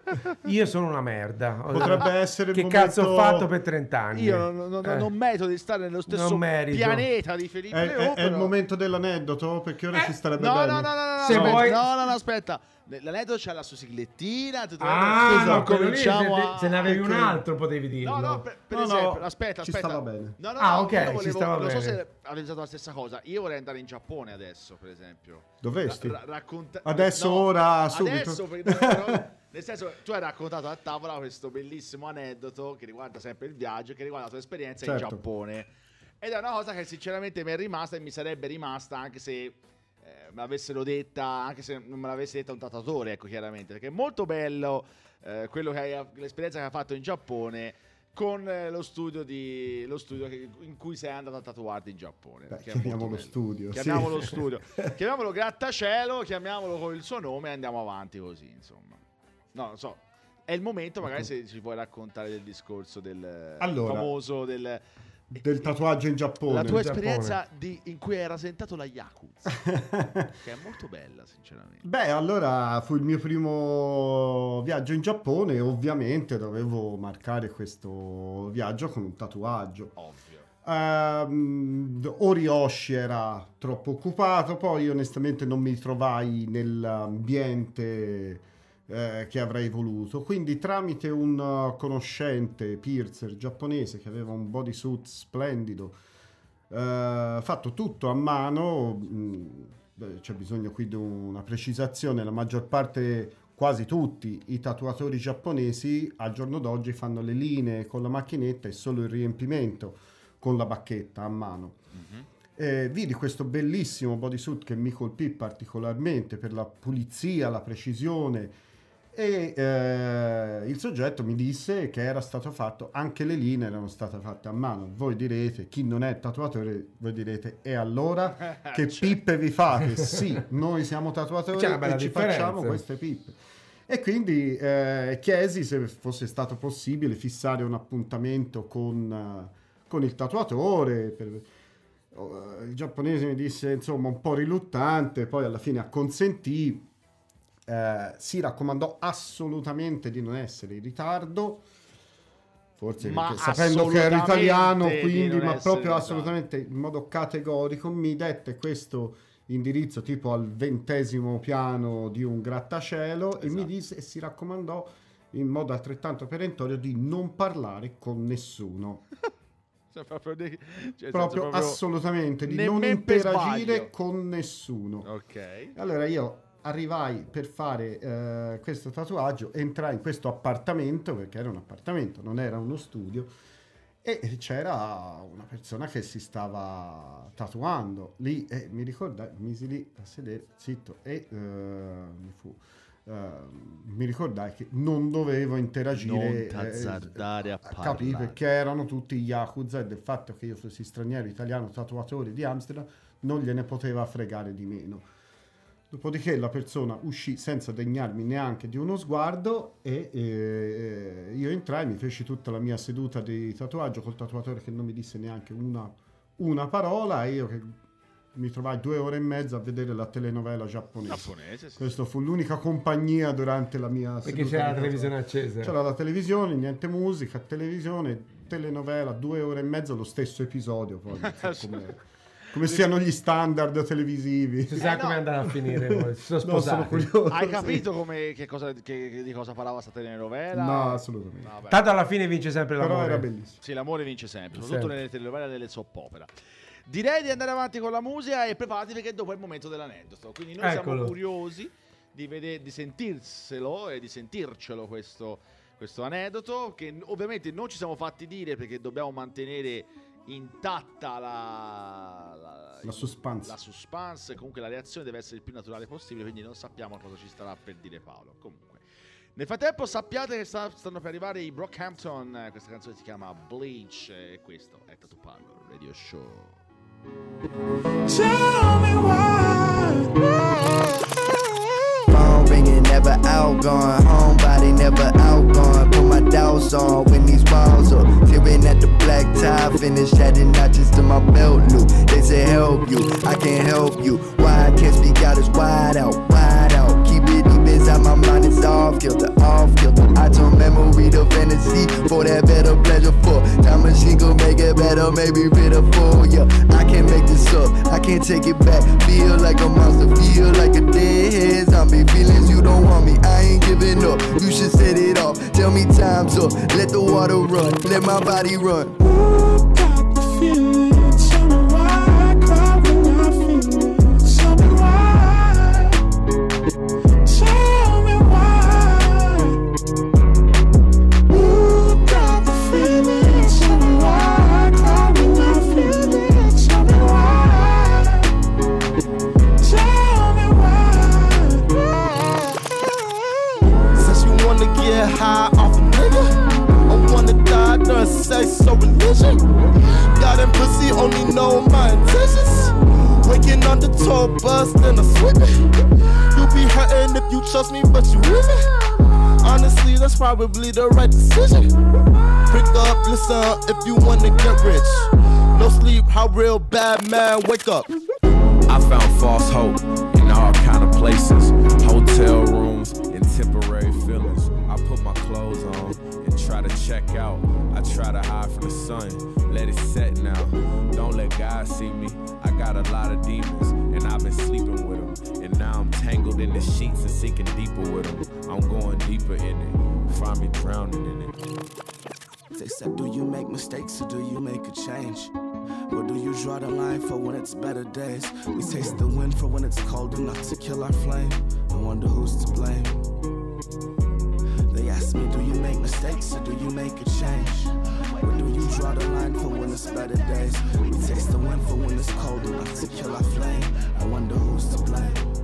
io sono una merda. Potrebbe essere Che cazzo ho momento- fatto per 30 anni? Io non, non- Eh. non merito di stare nello stesso pianeta di Felipe È, Leo, è- è il momento dell'aneddoto? Perché ora Eh, ci starebbe No, bene. no, no, no, no, no, vuoi- no, no, no, aspetta. L'aneddoto c'ha la sua siglettina. tutto Ah, no, cominciamo se, a... se ne avevi un perché- altro potevi dirlo. No, no, per, per No, no, esempio, aspetta, ci aspetta. stava bene. No, no, Ah, no, ok, io ci volevo- stava non so bene. se avete usato la stessa cosa. Io vorrei andare in Giappone adesso, per esempio. Dovresti. Ra- ra- racconta- Adesso, no, ora, subito? Adesso, perché- no, no, nel senso, tu hai raccontato a tavola questo bellissimo aneddoto che riguarda sempre il viaggio, che riguarda la tua esperienza in Certo. Giappone. Ed è una cosa che sinceramente mi è rimasta e mi sarebbe rimasta anche se eh, me l'avessero detta, anche se non me l'avesse detta un tatuatore, ecco chiaramente, perché è molto bello eh, quello che hai, l'esperienza che hai fatto in Giappone con eh, lo studio, di, lo studio che- in cui sei andato a tatuarti in Giappone. Beh, chiamiamolo studio, sì. Chiamiamolo studio. chiamiamolo grattacielo, chiamiamolo con il suo nome e andiamo avanti così, insomma. No, non so. È il momento, magari, se ci puoi raccontare del discorso del Allora, famoso del, Del tatuaggio in Giappone. la tua esperienza di- in cui hai rasentato la Yakuza, che è molto bella, sinceramente. Beh, allora fu il mio primo viaggio in Giappone e ovviamente dovevo marcare questo viaggio con un tatuaggio. Ovvio. Ehm, Oriyoshi era troppo occupato, poi onestamente non mi trovai nell'ambiente eh, che avrei voluto, quindi tramite un uh, conoscente piercer giapponese che aveva un bodysuit splendido, eh, fatto tutto a mano, mh, beh, c'è bisogno qui di una precisazione, la maggior parte, quasi tutti i tatuatori giapponesi al giorno d'oggi fanno le linee con la macchinetta e solo il riempimento con la bacchetta a mano. Mhm. Eh, vidi questo bellissimo bodysuit che mi colpì particolarmente per la pulizia, la precisione e eh, il soggetto mi disse che era stato fatto, anche le linee erano state fatte a mano. Voi direte, chi non è tatuatore, voi direte, e allora che Cioè, pippe vi fate? Sì, noi siamo tatuatori e ci differenza. facciamo queste pippe. E quindi eh, chiesi se fosse stato possibile fissare un appuntamento con, eh, con il tatuatore. per- oh, il giapponese mi disse insomma un po' riluttante, poi alla fine acconsentì. Eh, si raccomandò assolutamente di non essere in ritardo. Forse Ma sapendo che era italiano, quindi, ma proprio assolutamente in modo categorico, mi dette questo indirizzo tipo al ventesimo piano di un grattacielo e mi Esatto. disse e si raccomandò in modo altrettanto perentorio di non parlare con nessuno. Cioè, proprio, di- cioè, proprio, assolutamente di non interagire con nessuno. Ok. Allora io arrivai per fare eh, questo tatuaggio, entrai in questo appartamento, perché era un appartamento, non era uno studio, e c'era una persona che si stava tatuando lì e mi ricordai, mi misi lì a sedere zitto e eh, mi fu eh, mi ricordai che non dovevo interagire Non t'azzardare a capì parlare. perché erano tutti yakuza e del fatto che io fossi straniero italiano tatuatore di Amsterdam non gliene poteva fregare di meno Dopodiché la persona uscì senza degnarmi neanche di uno sguardo e eh, io entrai, mi feci tutta la mia seduta di tatuaggio col tatuatore che non mi disse neanche una, una parola e io che mi trovai due ore e mezza a vedere la telenovela giapponese. Giapponese, sì. Questa fu l'unica compagnia durante la mia Perché seduta c'era la televisione accesa. C'era la televisione, niente musica, televisione, telenovela, due ore e mezza, lo stesso episodio. Poi, non so come, siano gli standard televisivi. Si sa Eh, no. come andrà a finire poi. Si sono No, sono sposati. curioso. Hai capito come, che cosa, che- di cosa parlava sta telenovela? No, assolutamente. No, vabbè. Tanto alla fine vince sempre Però l'amore. era bellissimo. Sì, l'amore vince sempre, soprattutto Sempre. nelle telenovele e nelle soap opera. Direi di andare avanti con la musica e preparati perché dopo è il momento dell'aneddoto. Quindi noi siamo Eccolo. curiosi di, vedere, di sentirselo e di sentircelo questo, questo aneddoto che ovviamente non ci siamo fatti dire perché dobbiamo mantenere intatta la, la, La suspense. la suspense, comunque la reazione deve essere il più naturale possibile, quindi non sappiamo cosa ci starà per dire Paolo. Comunque, nel frattempo sappiate che sta- stanno per arrivare i Brockhampton, eh, questa canzone si chiama Bleach e questo è Tattoo Parlor Radio Show. Tell me why. Never outgoing. Homebody never outgoing. Put my doubts on when these walls up. Tearing at the black tie, finish adding notches to my belt loop. They say help you, I can't help you. Why I can't speak out is wide out. My mind, it's off kilter, off kilter. I turn memory to fantasy for that better pleasure for. Time machine gon' make it better, maybe pitiful. Yeah, I can't make this up, I can't take it back. Feel like a monster, feel like a deadhead zombie. Feelings you don't want me, I ain't giving up. You should set it off. Tell me time's up, let the water run, let my body run. Religion. Got them pussy, only know my intentions. Waking on the tour bus, then I sweep it. You be hurting if you trust me, but you me. Honestly, that's probably the right decision. Pick up, listen if you wanna get rich. No sleep, how real bad man wake up. I found false hope in all kind of places, hotel rooms and temporary feelings. Check out. I try to hide from the sun, let it set now. Don't let God see me. I got a lot of demons and I've been sleeping with them. And now I'm tangled in the sheets and sinking deeper with them. I'm going deeper in it. Find me drowning in it. They said, Do you make mistakes or do you make a change? Or do you draw the line for when it's better days? We taste the wind for when it's cold enough to kill our flame. I wonder who's to blame. They ask me, Do you make mistakes or do you make a change? Or do you draw the line for when it's better days? We taste the wind for when it's cold enough to kill our flame. I wonder who's to blame.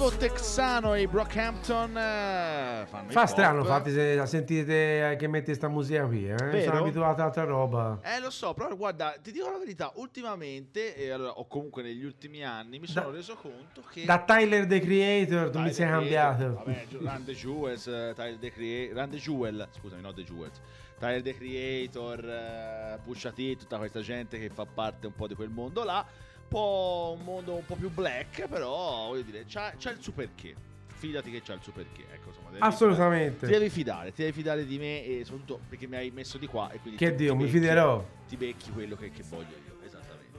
Collettivo texano i Brockhampton eh, Fa strano, hop. fatti se sentite che metti sta musica qui, eh? Sono abituato a altra roba. Eh, lo so, però guarda, ti dico la verità, ultimamente, e allora, o comunque negli ultimi anni, mi sono Da- reso conto che... Da Tyler the Creator tu mi sei cambiato. Vabbè, Jewels, eh, Tyler the Creator, the Jewel, scusami, no The Jewels. Tyler the Creator, eh, Pusha T, tutta questa gente che fa parte un po' di quel mondo là. Un po' un mondo un po' più black, però voglio dire, c'ha, c'ha il suo perché. Fidati che c'ha il suo perché, ecco, insomma, Assolutamente. Ti devi fidare, ti devi fidare di me e soprattutto perché mi hai messo di qua e quindi Che ti- Dio, ti mi becchi- fiderò. Ti becchi quello che, che voglio io, esattamente.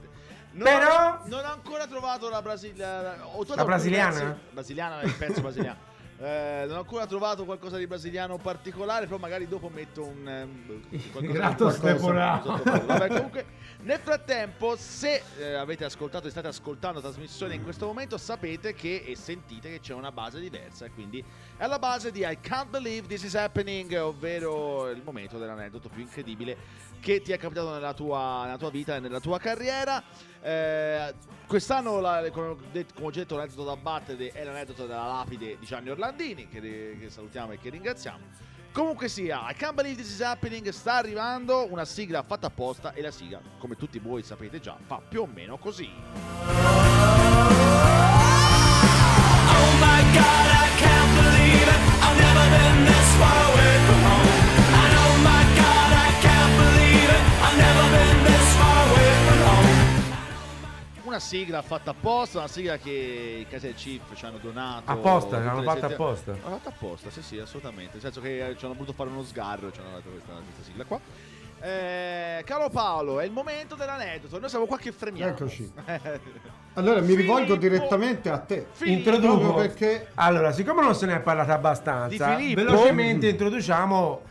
Non Però- ho, non ho ancora trovato la brasiliana. La brasiliana? Brasiliana, il pezzo brasiliano. Eh, non ho ancora trovato qualcosa di brasiliano particolare, però magari dopo metto un ehm, qualcosa sottofondo. Vabbè, comunque, nel frattempo, se eh, avete ascoltato e state ascoltando la trasmissione in questo momento, sapete che e sentite che c'è una base diversa. E quindi è la base di I Can't Believe This Is Happening, ovvero il momento dell'aneddoto più incredibile che ti è capitato nella tua, nella tua vita e nella tua carriera. Eh, quest'anno, la- come, ho detto, detto, l'aneddoto da battere è l'aneddoto della lapide di Gianni Orlandini, che, che salutiamo e che ringraziamo. Comunque sia, I Can't Believe This Is Happening sta arrivando una sigla fatta apposta e la sigla, come tutti voi sapete già, fa più o meno così. Oh my god, I can't believe it. I've never been this far away Una sigla fatta apposta, una sigla che i Kaiser Chief ci hanno donato. Apposta, l'hanno fatta sette- apposta. L'hanno fatta apposta, sì sì, assolutamente. Nel senso che eh, ci hanno voluto fare uno sgarro ci hanno dato questa, questa sigla qua. Eh, caro Paolo, è il momento dell'aneddoto. Noi siamo qua che fremiamo. Eccoci. Allora mi rivolgo Filippo- direttamente a te. Filippo- Introduco perché Allora, siccome non se ne è parlato abbastanza, velocemente introduciamo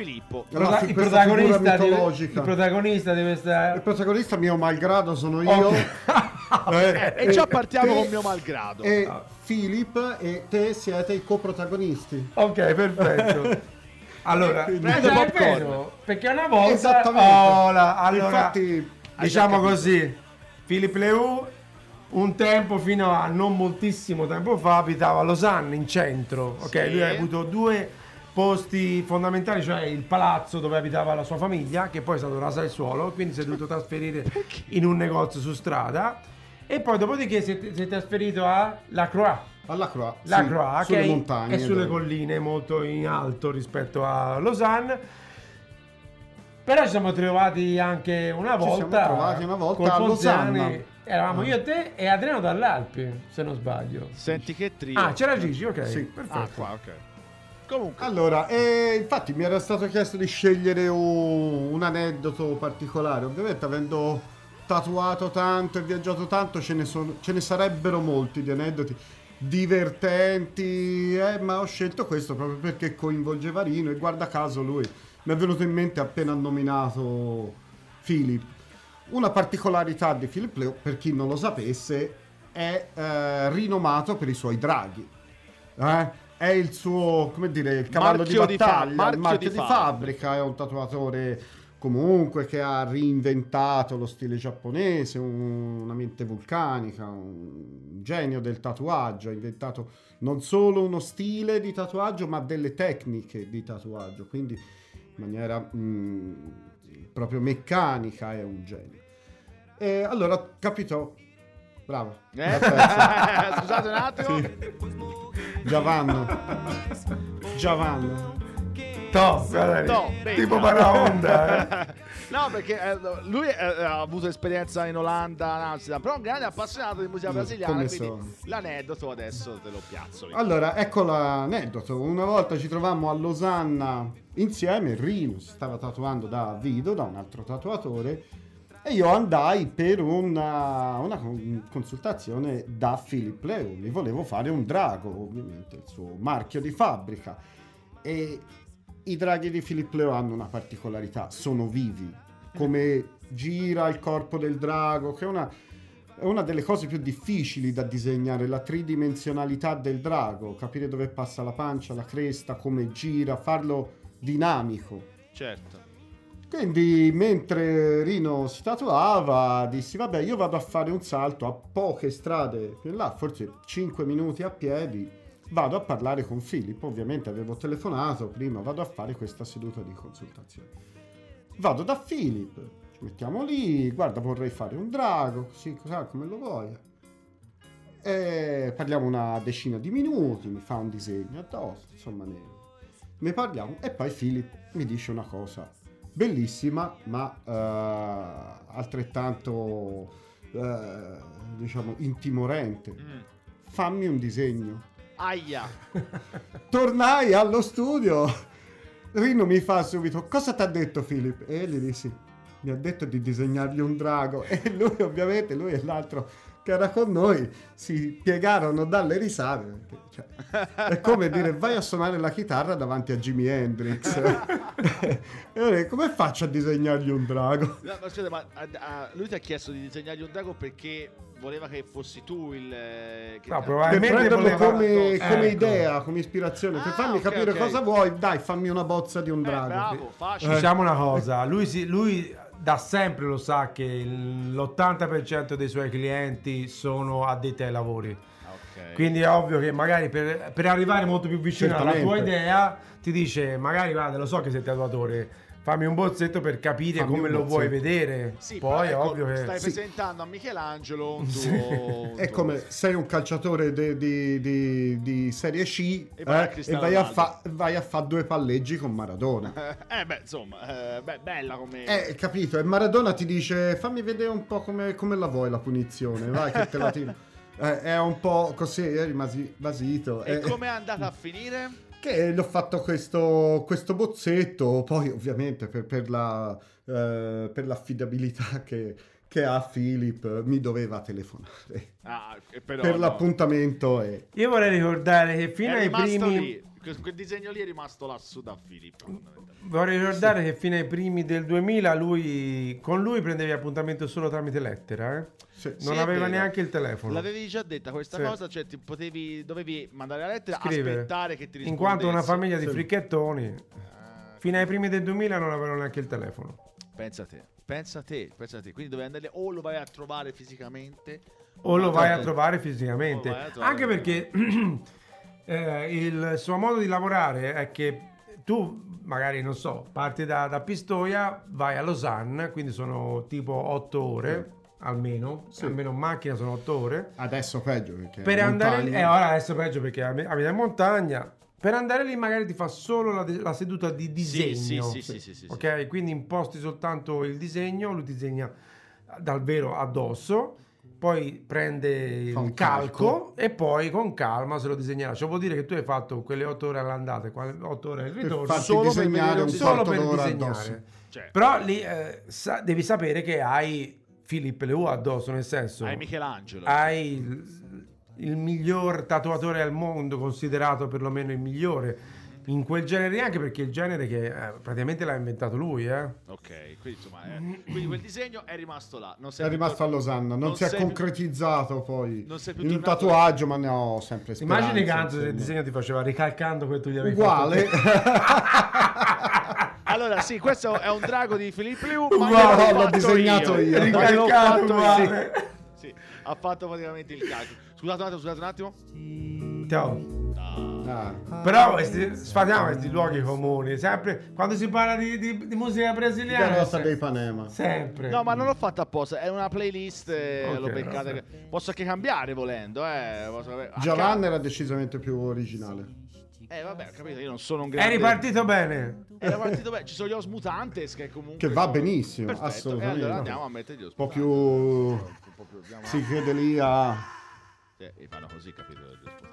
Filippo. Fi- il, protagonista di, mitologica. il protagonista di il questa... protagonista mio malgrado sono io. Eh, E già partiamo te- con mio malgrado. E Philip e te siete i coprotagonisti. Ok, perfetto. Allora, eh, è popcorn. vero, perché una volta Esattamente. Oh, la- allora, Infatti, diciamo così, Philip Leu un tempo fino a non moltissimo tempo fa abitava a Losanna in centro, ok? Sì. Lui ha avuto due posti fondamentali, cioè il palazzo dove abitava la sua famiglia, che poi è stato raso al suolo, quindi si è dovuto trasferire in un negozio su strada e poi dopodiché si è, si è trasferito a La Croix. alla Croix, La sì, Croix, che sulle è, montagne. è sulle dove- colline molto in alto rispetto a Lausanne. Però ci siamo trovati anche una Ci volta. siamo trovati una volta a. Losanna. Eravamo io e te e Adriano dall'Alpi, se non sbaglio. Senti che trio. Ah, c'era Gigi, ok. Sì. Perfetto. Ah, qua, ok. Comunque, Allora, e infatti mi era stato chiesto di scegliere un, un aneddoto particolare. Ovviamente avendo tatuato tanto e viaggiato tanto ce ne, sono- ce ne sarebbero molti di aneddoti divertenti, eh, ma ho scelto questo proprio perché coinvolgeva Rino e guarda caso lui mi è venuto in mente appena nominato Philip. Una particolarità di Philip Leo, per chi non lo sapesse, è eh, rinomato per i suoi draghi. Eh? È il suo, come dire, il cavallo Marchio di di fa- battaglia, marchio il marchio di di, fabbrica, è un tatuatore comunque che ha reinventato lo stile giapponese, un- una mente vulcanica, un genio del tatuaggio, ha inventato non solo uno stile di tatuaggio, ma delle tecniche di tatuaggio, quindi in maniera mm, proprio meccanica è un genio. E allora capito? Bravo. eh? scusate un attimo. Già vanno. Già vanno. To, guarda lì. Tipo no. Paraonda. eh. No, perché eh, lui eh, ha avuto esperienza in Olanda, in Amsterdam, però è un grande appassionato di musica brasiliana, quindi sono. l'aneddoto adesso te lo piazzo. Allora, ecco l'aneddoto. Una volta ci trovammo a Losanna insieme, Rino si stava tatuando da Vido, da un altro tatuatore, e io andai per una, una con- consultazione da Philip Leo. Mi volevo fare un drago, ovviamente, il suo marchio di fabbrica. E i draghi di Philip Leo hanno una particolarità, sono vivi. Come gira il corpo del drago, che è una, è una delle cose più difficili da disegnare, la tridimensionalità del drago, capire dove passa la pancia, la cresta, come gira, farlo dinamico. Certo. Quindi mentre Rino si tatuava, dissi vabbè io vado a fare un salto a poche strade più in là, forse 5 minuti a piedi, vado a parlare con Filippo, ovviamente avevo telefonato prima, vado a fare questa seduta di consultazione. Vado da Filippo, ci mettiamo lì, guarda vorrei fare un drago, così, cos'è, come lo vuoi? E parliamo una decina di minuti, mi fa un disegno addosso, insomma ne, ne parliamo e poi Filippo mi dice una cosa bellissima ma eh, altrettanto eh, diciamo intimorente. Mm. Fammi un disegno. Aia. Tornai allo studio. Rino mi fa subito: Cosa ti ha detto Filippo? E gli dissi: Mi ha detto di disegnargli un drago. E lui, ovviamente, lui e l'altro che era con noi si piegarono dalle risate. perché, cioè, è come dire: Vai a suonare la chitarra davanti a Jimi Hendrix. e dico, come faccio a disegnargli un drago? No, ma scusa, ma a- a- lui ti ha chiesto di disegnargli un drago perché voleva che fossi tu il. eh, Che No, Per probabilmente prenderlo voleva- come, Ecco. come idea, come ispirazione, per Ah, farmi ok, capire ok. cosa vuoi, dai, fammi una bozza di un Eh, drago. bravo, facile. Diciamo una cosa, lui, si- lui da sempre lo sa che il- l'80% dei suoi clienti sono addetti ai lavori. Ok. Quindi è ovvio che magari per, per arrivare molto più vicino alla tua Certamente. idea ti dice magari guarda lo so che sei tatuatore, fammi un bozzetto per capire Fammi come lo vuoi vedere. Sì, Poi è ecco, ovvio che... stai Sì. presentando a Michelangelo un tuo. Sì. un È tuo- come sei un calciatore de- di, di- di Serie C E vai a eh, e vai a, fa- vai a fare due palleggi con Maradona. Eh, beh, insomma, eh, beh, bella come. Eh, capito? E Maradona ti dice fammi vedere un po' come, come la vuoi la punizione, vai che te la tiro. Eh, è un po' così, io rimasi basito. E Eh, come è andata a finire? Che gli ho fatto questo, questo bozzetto, poi ovviamente per, per la, eh, per l'affidabilità che, che ha Philip mi doveva telefonare Ah, però per no. l'appuntamento e Io vorrei ricordare che fino è ai primi... lì. Que- Quel disegno lì è rimasto lassù da Filippo. Vorrei ricordare che fino ai primi del 2000 lui, con lui prendevi appuntamento solo tramite lettera, eh? sì, non Sì, aveva neanche il telefono. L'avevi già detta questa Sì. cosa, cioè ti potevi, dovevi mandare la lettera, Scrivere. aspettare che ti In rispondesse. quanto una famiglia di Sì. fricchettoni, Ah, fino ai primi del 2000 non avevano neanche il telefono. pensa a te, pensa a te, pensa a te. Quindi dovevi andare o lo vai a trovare fisicamente O lo vai a trovare fisicamente. Vai a trovare. Anche perché eh, il suo modo di lavorare è che tu magari, non so, parti da, da Pistoia, vai a Lausanne, quindi sono tipo 8 ore, almeno, Sì. almeno in macchina sono 8 ore. adesso peggio perché Per andare lì, eh, ora adesso peggio perché abita in montagna. Per andare lì magari ti fa solo la, la seduta di disegno. sì, sì, sì, sì, sì. ok? Quindi imposti soltanto il disegno, lui disegna dal vero addosso, poi prende il calco, calco. e poi con calma se lo disegnerà. Ciò vuol dire che tu hai fatto quelle 8 ore all'andata e 8 ore al ritorno solo per disegnare solo per disegnare. Cioè, Però lì eh, sa- devi sapere che hai Philippe Leu addosso, nel senso hai Michelangelo. hai il, il miglior tatuatore al mondo, considerato perlomeno il migliore in quel genere, anche perché il genere che eh, praticamente l'ha inventato lui, eh. Ok, quindi insomma, eh, quindi quel disegno è rimasto là. Non È rimasto a Losanna, non, si è sei più- concretizzato poi non sei più in un tatuaggio, ma ne ho sempre speranza. Immagini che anzi se il disegno ti faceva ricalcando quello che tu gli avevi Uguale. fatto. Allora, sì, questo è un drago di Filippo Liu, ma Uguale, gliel'ho l'ho disegnato io. Gliel'ho Ricalcato uguale. io. Sì, ha fatto praticamente il calcolo. Scusate un attimo, scusate un attimo. Ciao. Ah, Però questi, sfatiamo questi luoghi comuni, sempre quando si parla di, di- di musica brasiliana. Garota se- dei Panema. Sempre. No, ma non l'ho fatto apposta, è una playlist, eh, Ok, l'ho beccata. vabbè. Posso anche cambiare volendo, eh. Posso... a Giovanni ca- era decisamente più originale. Eh, vabbè, ho capito, io non sono un grande... È ripartito bene. Era partito bene. Ci sono gli Os Mutantes che comunque... Che va sono- benissimo, Perfetto, assolutamente. E allora andiamo a mettere gli Os Un po' più... Mutantes. Un po' più... Andiamo Si chiede lì a... Sì, e fanno così, capito? Gli Os Mutantes.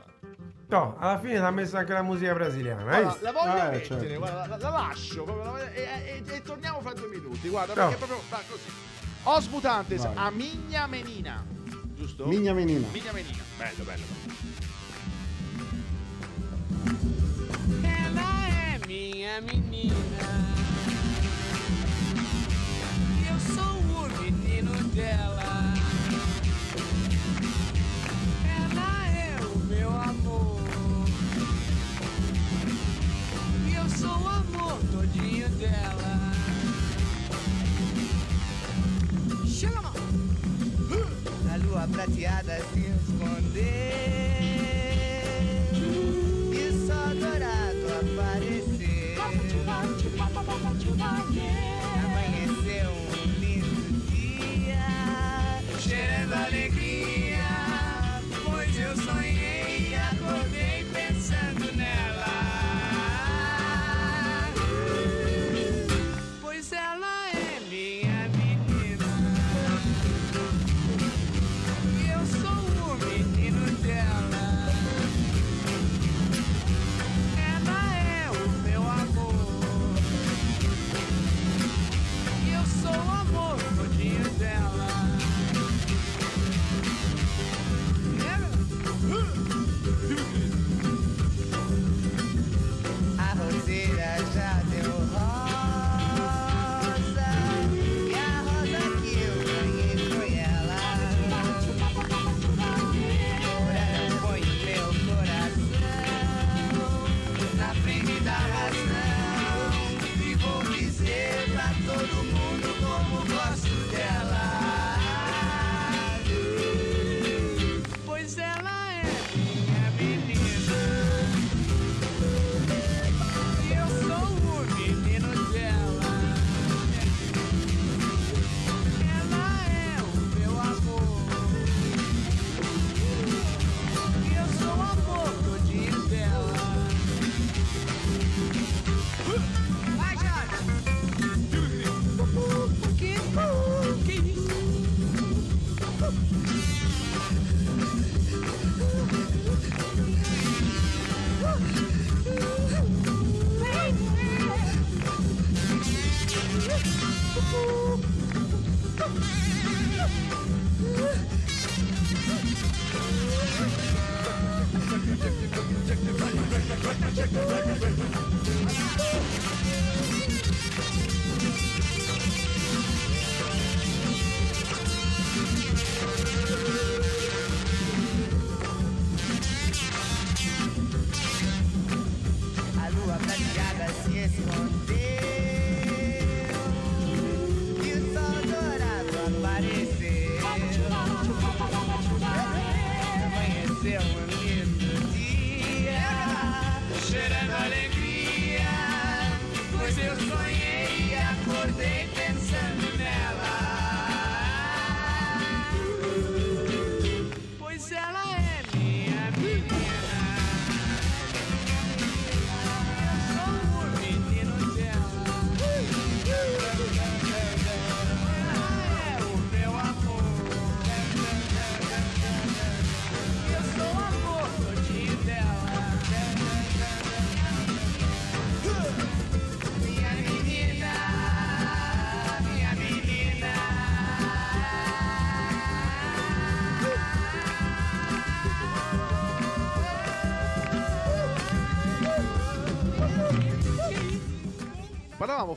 No, alla fine ti ha messo anche la musica brasiliana. visto? la voglio Eh, mettere, certo. guarda, la, la lascio proprio, la e, e- e torniamo fra due minuti. Guarda, No. perché proprio va così. Os Mutantes Vai. a Migna Menina. Giusto? Migna Menina. Migna Menina. Bello, bello. Ela é minha menina. E eu sou o menino dela. Ela é o meu amor. todinho dela. Chama! A lua prateada se esconder e só adorar.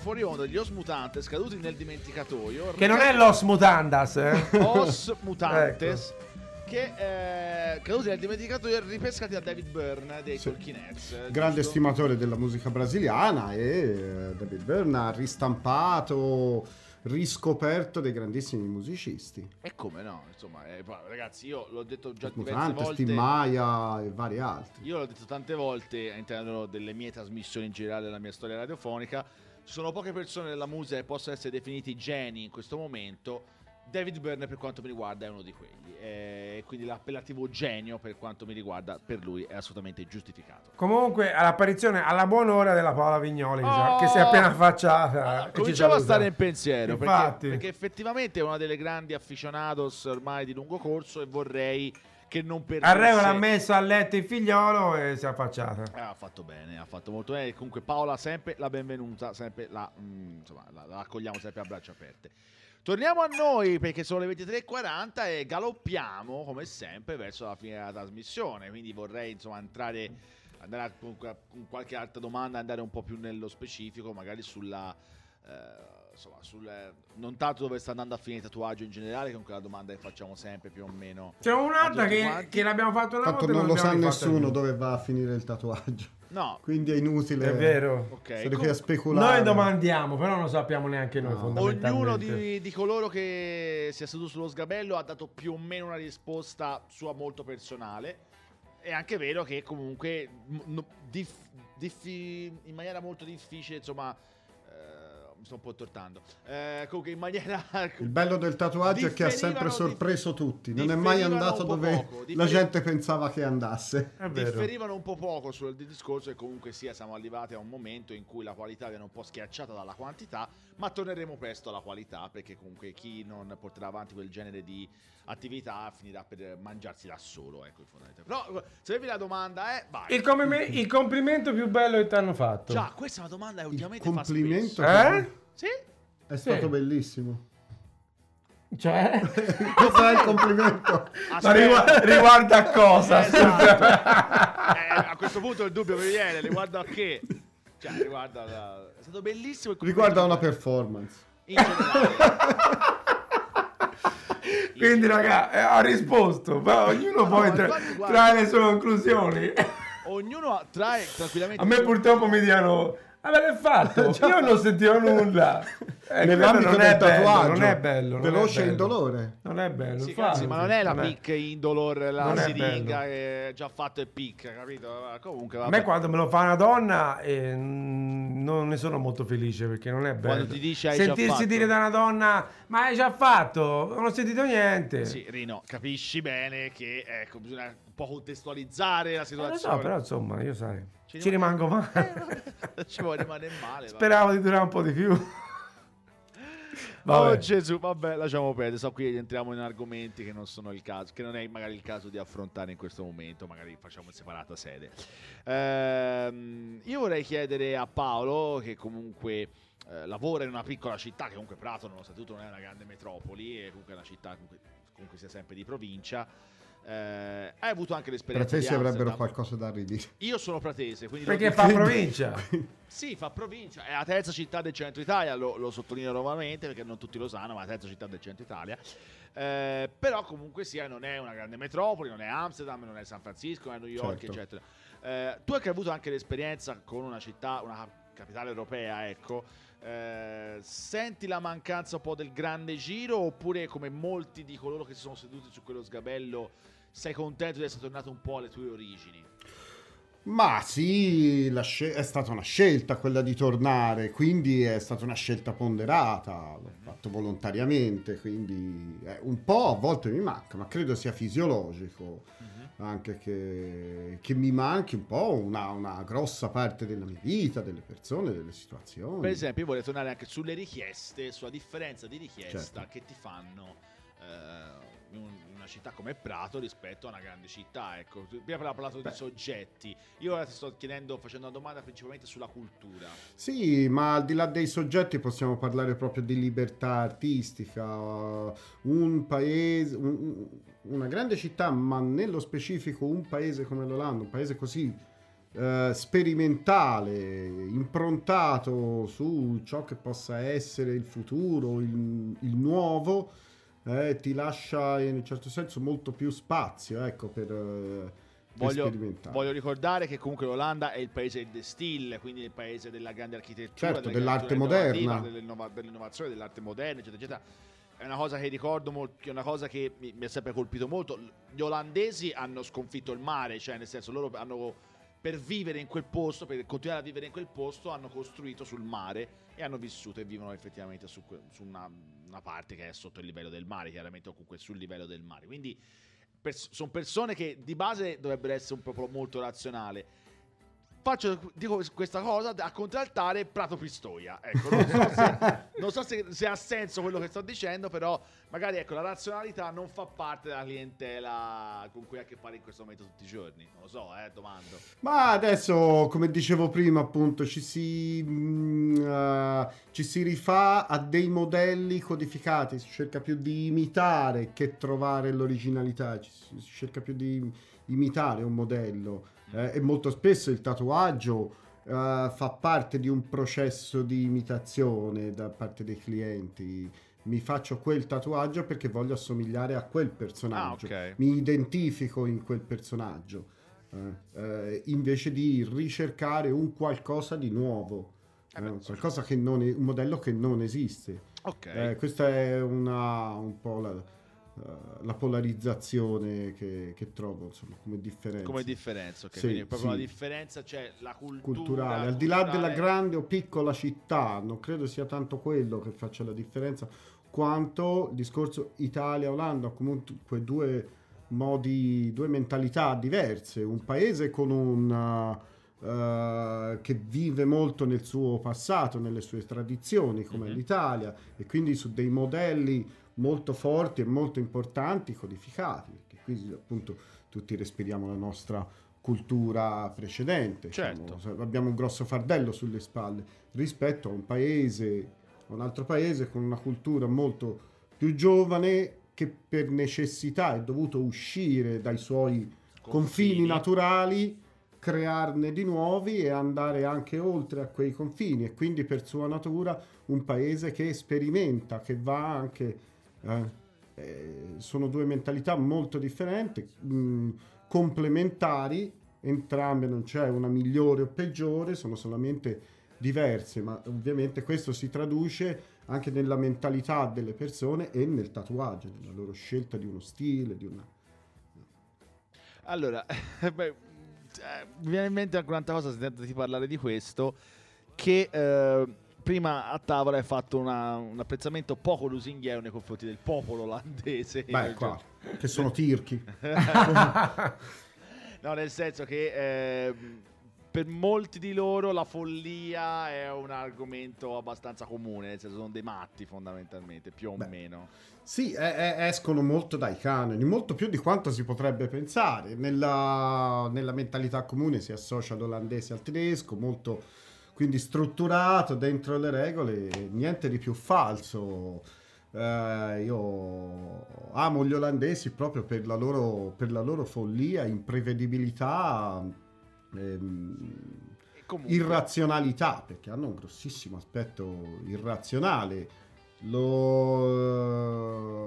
Fuori onda degli Os Mutantes caduti nel dimenticatoio. Che non è Los Mutandas, eh? Os Mutantes. Ecco. Che eh, caduti nel dimenticatoio e ripescati da David Byrne dei Sì. Talking Heads. eh, Grande giusto? stimatore della musica brasiliana e eh, David Byrne ha ristampato, riscoperto dei grandissimi musicisti. E come no, insomma, eh, ragazzi, io l'ho detto già Mutantes, volte. Tim Maia e vari altri. Io l'ho detto tante volte all'interno delle mie trasmissioni in generale della mia storia radiofonica. Sono poche persone nella musica che possono essere definiti geni in questo momento. David Byrne, per quanto mi riguarda, è uno di quelli. E quindi l'appellativo genio, per quanto mi riguarda, per lui è assolutamente giustificato. Comunque, all'apparizione alla buon'ora della Paola Vignoli, che si- Oh! che si è appena affacciata. Allora, ci cominciamo a stare in pensiero perché, perché effettivamente è una delle grandi aficionados ormai di lungo corso e vorrei che non perdesse A regola ha messo a letto il figliolo e si è affacciata. Eh, ha fatto bene, ha fatto molto bene. Comunque Paola sempre la benvenuta, sempre la, mm, insomma, la, la accogliamo sempre a braccia aperte. Torniamo a noi perché sono le 23.40 e galoppiamo come sempre verso la fine della trasmissione. Quindi vorrei insomma entrare, andare a- con, con qualche altra domanda, andare un po' più nello specifico, magari sulla. eh, insomma, sul, non tanto dove sta andando a finire il tatuaggio in generale, che è quella domanda che facciamo sempre più o meno. C'è un'altra che, che l'abbiamo fatto una Tanto volta non lo sa nessuno più. dove va a finire il tatuaggio. No. Quindi è inutile È vero. Ok. stare qui Com- a speculare. Noi domandiamo, però non lo sappiamo neanche noi No. fondamentalmente. Ognuno di, di coloro che si è seduto sullo sgabello ha dato più o meno una risposta sua molto personale. È anche vero che comunque m- no- dif- diffi- in maniera molto difficile, insomma, mi sto un po' tortando. Eh, comunque in maniera... Il bello del tatuaggio è che ha sempre sorpreso tutti. Non è mai andato dove poco, la gente pensava che andasse. È vero. differivano un po' poco sul discorso e comunque sia siamo arrivati a un momento in cui la qualità viene un po' schiacciata dalla quantità ma torneremo presto alla qualità perché comunque chi non porterà avanti quel genere di attività finirà per mangiarsi da solo ecco il fondamentale però se avevi la domanda è vai Il, complim- il complimento più bello che ti hanno fatto. già questa è una domanda che Il ultimamente fa complimento spesso Eh? sì? è stato Sì. bellissimo. Cioè? Cos'è il complimento? Ma Aspetta. rigua- riguarda a cosa? Esatto. Eh, a questo punto il dubbio mi viene riguardo a che cioè riguardo alla... è stato bellissimo Riguarda una performance. in generale Quindi, raga, eh, ha risposto. Ma ognuno No, poi tra- trae le sue conclusioni. ognuno trae tranquillamente A me purtroppo mi dicono. Ma l'hai fatto? Io non sentivo nulla. Eh, Nell'ambito del è bello, tatuaggio. non è bello. non è Veloce e bello. indolore. Non è bello. Sì, cazzi, ma non è la pic indolor, la non è siringa che è già fatto e picca, capito? Comunque, A vabbè. me quando me lo fa una donna eh, non ne sono molto felice perché non è bello. Quando ti dice hai già Sentirsi fatto. dire da una donna ma hai già fatto? Non ho sentito niente. Sì, Rino, capisci bene che ecco, bisogna po' contestualizzare la Eh, situazione. so, però insomma, io sai, Ci ci, rimane- rimango male. Eh, Ci vuole rimanere male. Speravo di durare un po' di più. Oh Vabbè. Gesù, vabbè, lasciamo perdere. So qui entriamo in argomenti che non sono il caso, che non è magari il caso di affrontare in questo momento. Magari facciamo in separata sede. Ehm, io vorrei chiedere a Paolo, che comunque eh, lavora in una piccola città, che comunque Prato, nonostante tutto, non è una grande metropoli, e comunque è una città comunque, comunque sia sempre di provincia. Eh, hai avuto anche l'esperienza Pratesi di avrebbero qualcosa da ridire. Io sono pratese, quindi Perché fa provincia. sì, fa provincia, è la terza città del centro Italia, lo, lo sottolineo nuovamente perché non tutti lo sanno, ma è la terza città del centro Italia. Eh, però comunque sia, non è una grande metropoli, non è Amsterdam, non è San Francisco, non è New York, Certo. eccetera. Eh, tu hai avuto anche l'esperienza con una città, una capitale europea, ecco. Eh, senti la mancanza un po' del grande giro oppure come molti di coloro che si sono seduti su quello sgabello sei contento di essere tornato un po' alle tue origini? Ma sì, scel- è stata una scelta quella di tornare, quindi è stata una scelta ponderata, l'ho fatto volontariamente, quindi eh, un po' a volte mi manca, ma credo sia fisiologico anche che, che mi manchi un po' una, una grossa parte della mia vita, delle persone, delle situazioni. Per esempio, io vorrei tornare anche sulle richieste, sulla differenza di richiesta Certo. che ti fanno in in una città come Prato rispetto a una grande città. Ecco, prima abbiamo parlato Beh. di soggetti. Io ora ti sto chiedendo, facendo una domanda principalmente sulla cultura. Sì, ma al di là dei soggetti possiamo parlare proprio di libertà artistica. Un paese, un- una grande città, ma nello specifico un paese come l'Olanda, un paese così eh, sperimentale, improntato su ciò che possa essere il futuro, il, il nuovo, eh, ti lascia in un certo senso molto più spazio, ecco, per, eh, Voglio, sperimentare. voglio ricordare che comunque l'Olanda è il paese del still, quindi il paese della grande architettura, Certo, della dell'arte moderna. dell'innova- dell'innovazione, dell'arte moderna, eccetera, eccetera. È una cosa che ricordo molto, è una cosa che mi, mi ha sempre colpito molto. Gli olandesi hanno sconfitto il mare, cioè nel senso loro hanno per vivere in quel posto, per continuare a vivere in quel posto, hanno costruito sul mare e hanno vissuto e vivono effettivamente su, su una, una parte che è sotto il livello del mare, chiaramente o comunque sul livello del mare. Quindi sono persone che di base dovrebbero essere un popolo molto razionale. Faccio, dico questa cosa a contraltare Prato Pistoia. Ecco, non so, se, non so se- se ha senso quello che sto dicendo, però magari ecco, la razionalità non fa parte della clientela con cui hai a che fare in questo momento tutti i giorni. Non lo so, eh, domando. Ma adesso, come dicevo prima, appunto, ci si, eh, ci si rifà a dei modelli codificati, si cerca più di imitare che trovare l'originalità, ci si cerca più di imitare un modello eh, e molto spesso il tatuaggio eh, fa parte di un processo di imitazione da parte dei clienti. Mi faccio quel tatuaggio perché voglio assomigliare a quel personaggio Ah, ok. mi identifico in quel personaggio. eh, eh, invece di ricercare un qualcosa di nuovo, Eh beh, eh, qualcosa che non è, un modello che non esiste. Ok. Eh, questa è una, un po' la, eh, la polarizzazione che, che trovo insomma, come differenza. Come differenza, ok. Sì, Quindi proprio sì. la differenza c'è la cultura culturale, al di là della culturale- grande o piccola città, non credo sia tanto quello che faccia la differenza, quanto il discorso Italia-Olanda, comunque due modi, due mentalità diverse, un paese con un eh, che vive molto nel suo passato, nelle sue tradizioni, come Mhm. l'Italia, e quindi su dei modelli molto forti e molto importanti codificati, perché qui appunto tutti respiriamo la nostra cultura precedente, Certo. Siamo- abbiamo un grosso fardello sulle spalle rispetto a un paese, a un altro paese con una cultura molto più giovane che per necessità è dovuto uscire dai suoi confini naturali, crearne di nuovi e andare anche oltre a quei confini. E quindi per sua natura un paese che sperimenta, che va anche... eh, eh, sono due mentalità molto differenti, mh, complementari, entrambe non c'è una migliore o peggiore, sono solamente diverse, ma ovviamente questo si traduce anche nella mentalità delle persone e nel tatuaggio, nella loro scelta di uno stile, di una... Allora, beh, eh, mi viene in mente anche un'altra cosa sentendoti parlare di questo, che eh, prima a tavola hai fatto una- un apprezzamento poco lusinghiero nei confronti del popolo olandese. Beh, qua, che sono tirchi. no, nel senso che eh, per molti di loro la follia è un argomento abbastanza comune, nel senso sono dei matti fondamentalmente, più o Beh. meno. Sì, e- e- escono molto dai canoni, molto più di quanto si potrebbe pensare. Nella, nella mentalità comune si associa l'olandese al tedesco, molto quindi strutturato dentro le regole, niente di più falso. Eh, io amo gli olandesi proprio per la loro, per la loro follia, imprevedibilità, ehm, comunque, irrazionalità, perché hanno un grossissimo aspetto irrazionale. Lo,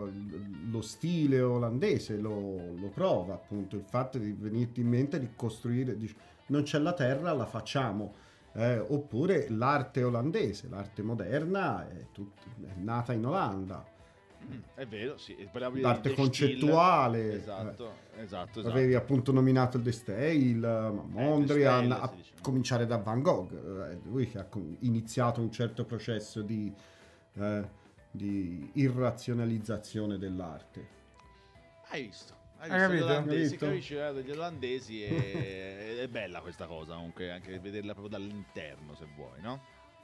lo stile olandese lo, lo prova appunto il fatto di venirti in mente di costruire dici, non c'è la terra la facciamo Eh, oppure l'arte olandese l'arte moderna è, tut- è nata in Olanda è vero, sì. l'arte concettuale stile. Esatto, esatto, esatto. Avevi appunto nominato il De Stijl, ma Mondrian, Stijl, a si dice. cominciare da Van Gogh, eh, lui che ha iniziato un certo processo di, eh, di irrazionalizzazione dell'arte. Hai visto? Hai Hai visto gli capito? olandesi, Hai visto? capisci eh, degli olandesi e è bella questa cosa comunque anche vederla proprio dall'interno se vuoi, no?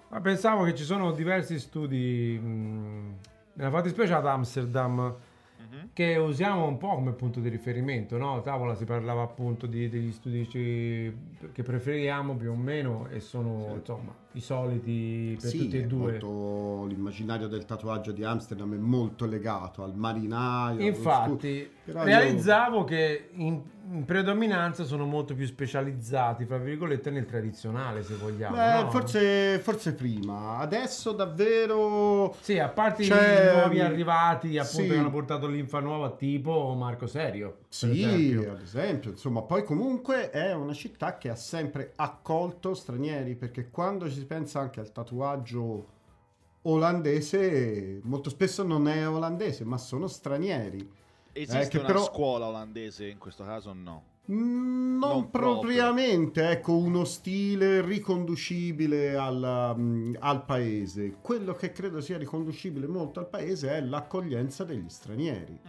Ma pensavo che ci sono diversi studi, mh, nella fattispecie ad Amsterdam, Mhm. che usiamo un po' come punto di riferimento, no? A tavola si parlava appunto di- degli studi che preferiamo più o meno e sono insomma i soliti per Sì, tutti e due. molto- l'immaginario del tatuaggio di Amsterdam è molto legato al marinaio. Infatti, scu- però io- realizzavo che in, in predominanza sono molto più specializzati, fra virgolette, nel tradizionale, se vogliamo. Beh, no? forse, forse prima, adesso davvero... Sì, a parte C'è, i nuovi arrivati, appunto, sì. che hanno portato l'infa nuova, tipo Marco Serio. Sì, esempio. ad esempio, insomma, poi comunque è una città che ha sempre accolto stranieri, perché quando ci si pensa anche al tatuaggio olandese, molto spesso non è olandese, ma sono stranieri. Esiste Eh, una però- scuola olandese in questo caso o no? Mm, Non, Non proprio. propriamente, ecco, uno stile riconducibile al, mm, al paese. Quello che credo sia riconducibile molto al paese è l'accoglienza degli stranieri.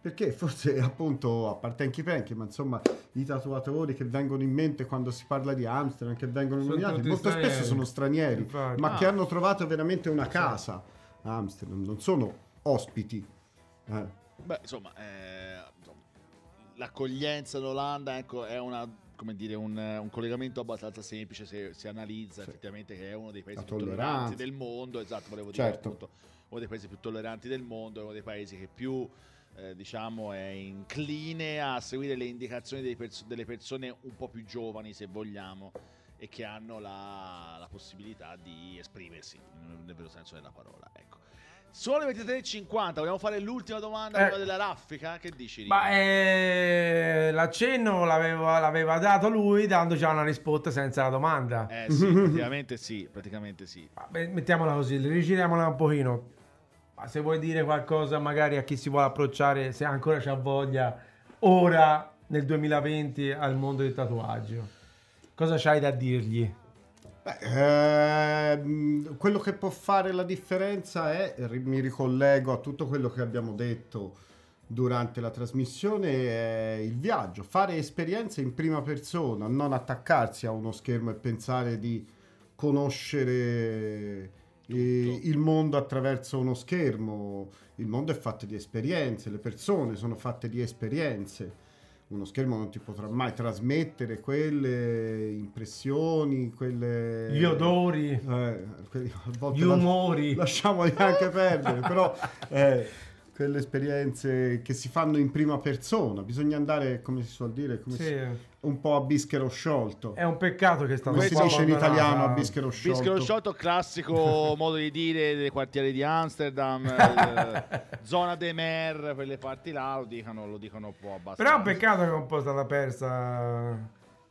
Perché forse appunto, a parte Enki Penki, ma insomma i tatuatori che vengono in mente quando si parla di Amsterdam, che vengono Sono nominati, molto stranieri. spesso sono stranieri, Infatti. ma Ah. che hanno trovato veramente una casa a Amsterdam, non sono ospiti. Eh. Beh, insomma, eh, l'accoglienza in Olanda ecco, è una, come dire, un, un collegamento abbastanza semplice se si analizza Sì. effettivamente che è uno dei paesi più tolleranti del mondo, esatto, volevo dire Certo. appunto, uno dei paesi più tolleranti del mondo, è uno dei paesi che più eh, diciamo è incline a seguire le indicazioni dei perso- delle persone un po' più giovani se vogliamo e che hanno la, la possibilità di esprimersi nel vero senso della parola ecco. Sono le 23.50, vogliamo fare l'ultima domanda, Eh. quella della raffica? Che dici? Ma eh, l'accenno l'aveva, l'aveva dato lui dando già una risposta senza la domanda. Eh sì, praticamente sì, praticamente sì. Vabbè, mettiamola così, rigiriamola un pochino. Ma se vuoi dire qualcosa magari a chi si vuole approcciare, se ancora c'ha voglia, ora nel 2020 al mondo del tatuaggio, cosa c'hai da dirgli? Beh, ehm, quello che può fare la differenza è, mi ricollego a tutto quello che abbiamo detto durante la trasmissione, è il viaggio, fare esperienze in prima persona, non attaccarsi a uno schermo e pensare di conoscere eh, il mondo attraverso uno schermo. Il mondo è fatto di esperienze, le persone sono fatte di esperienze. Uno schermo non ti potrà mai trasmettere quelle impressioni, quelle... Gli odori, Eh, quelli- a volte gli umori. lasciamoli anche perdere, però eh, quelle esperienze che si fanno in prima persona, bisogna andare, come si suol dire, come Sì. si- un po' a bischero sciolto. È un peccato che sta Come si dice in italiano a bischero sciolto? Bischero sciolto, classico modo di dire dei quartieri di Amsterdam, eh, zona de Mer, quelle parti là lo dicono, lo dicono un po' abbastanza. Però è un peccato che un po' è stata persa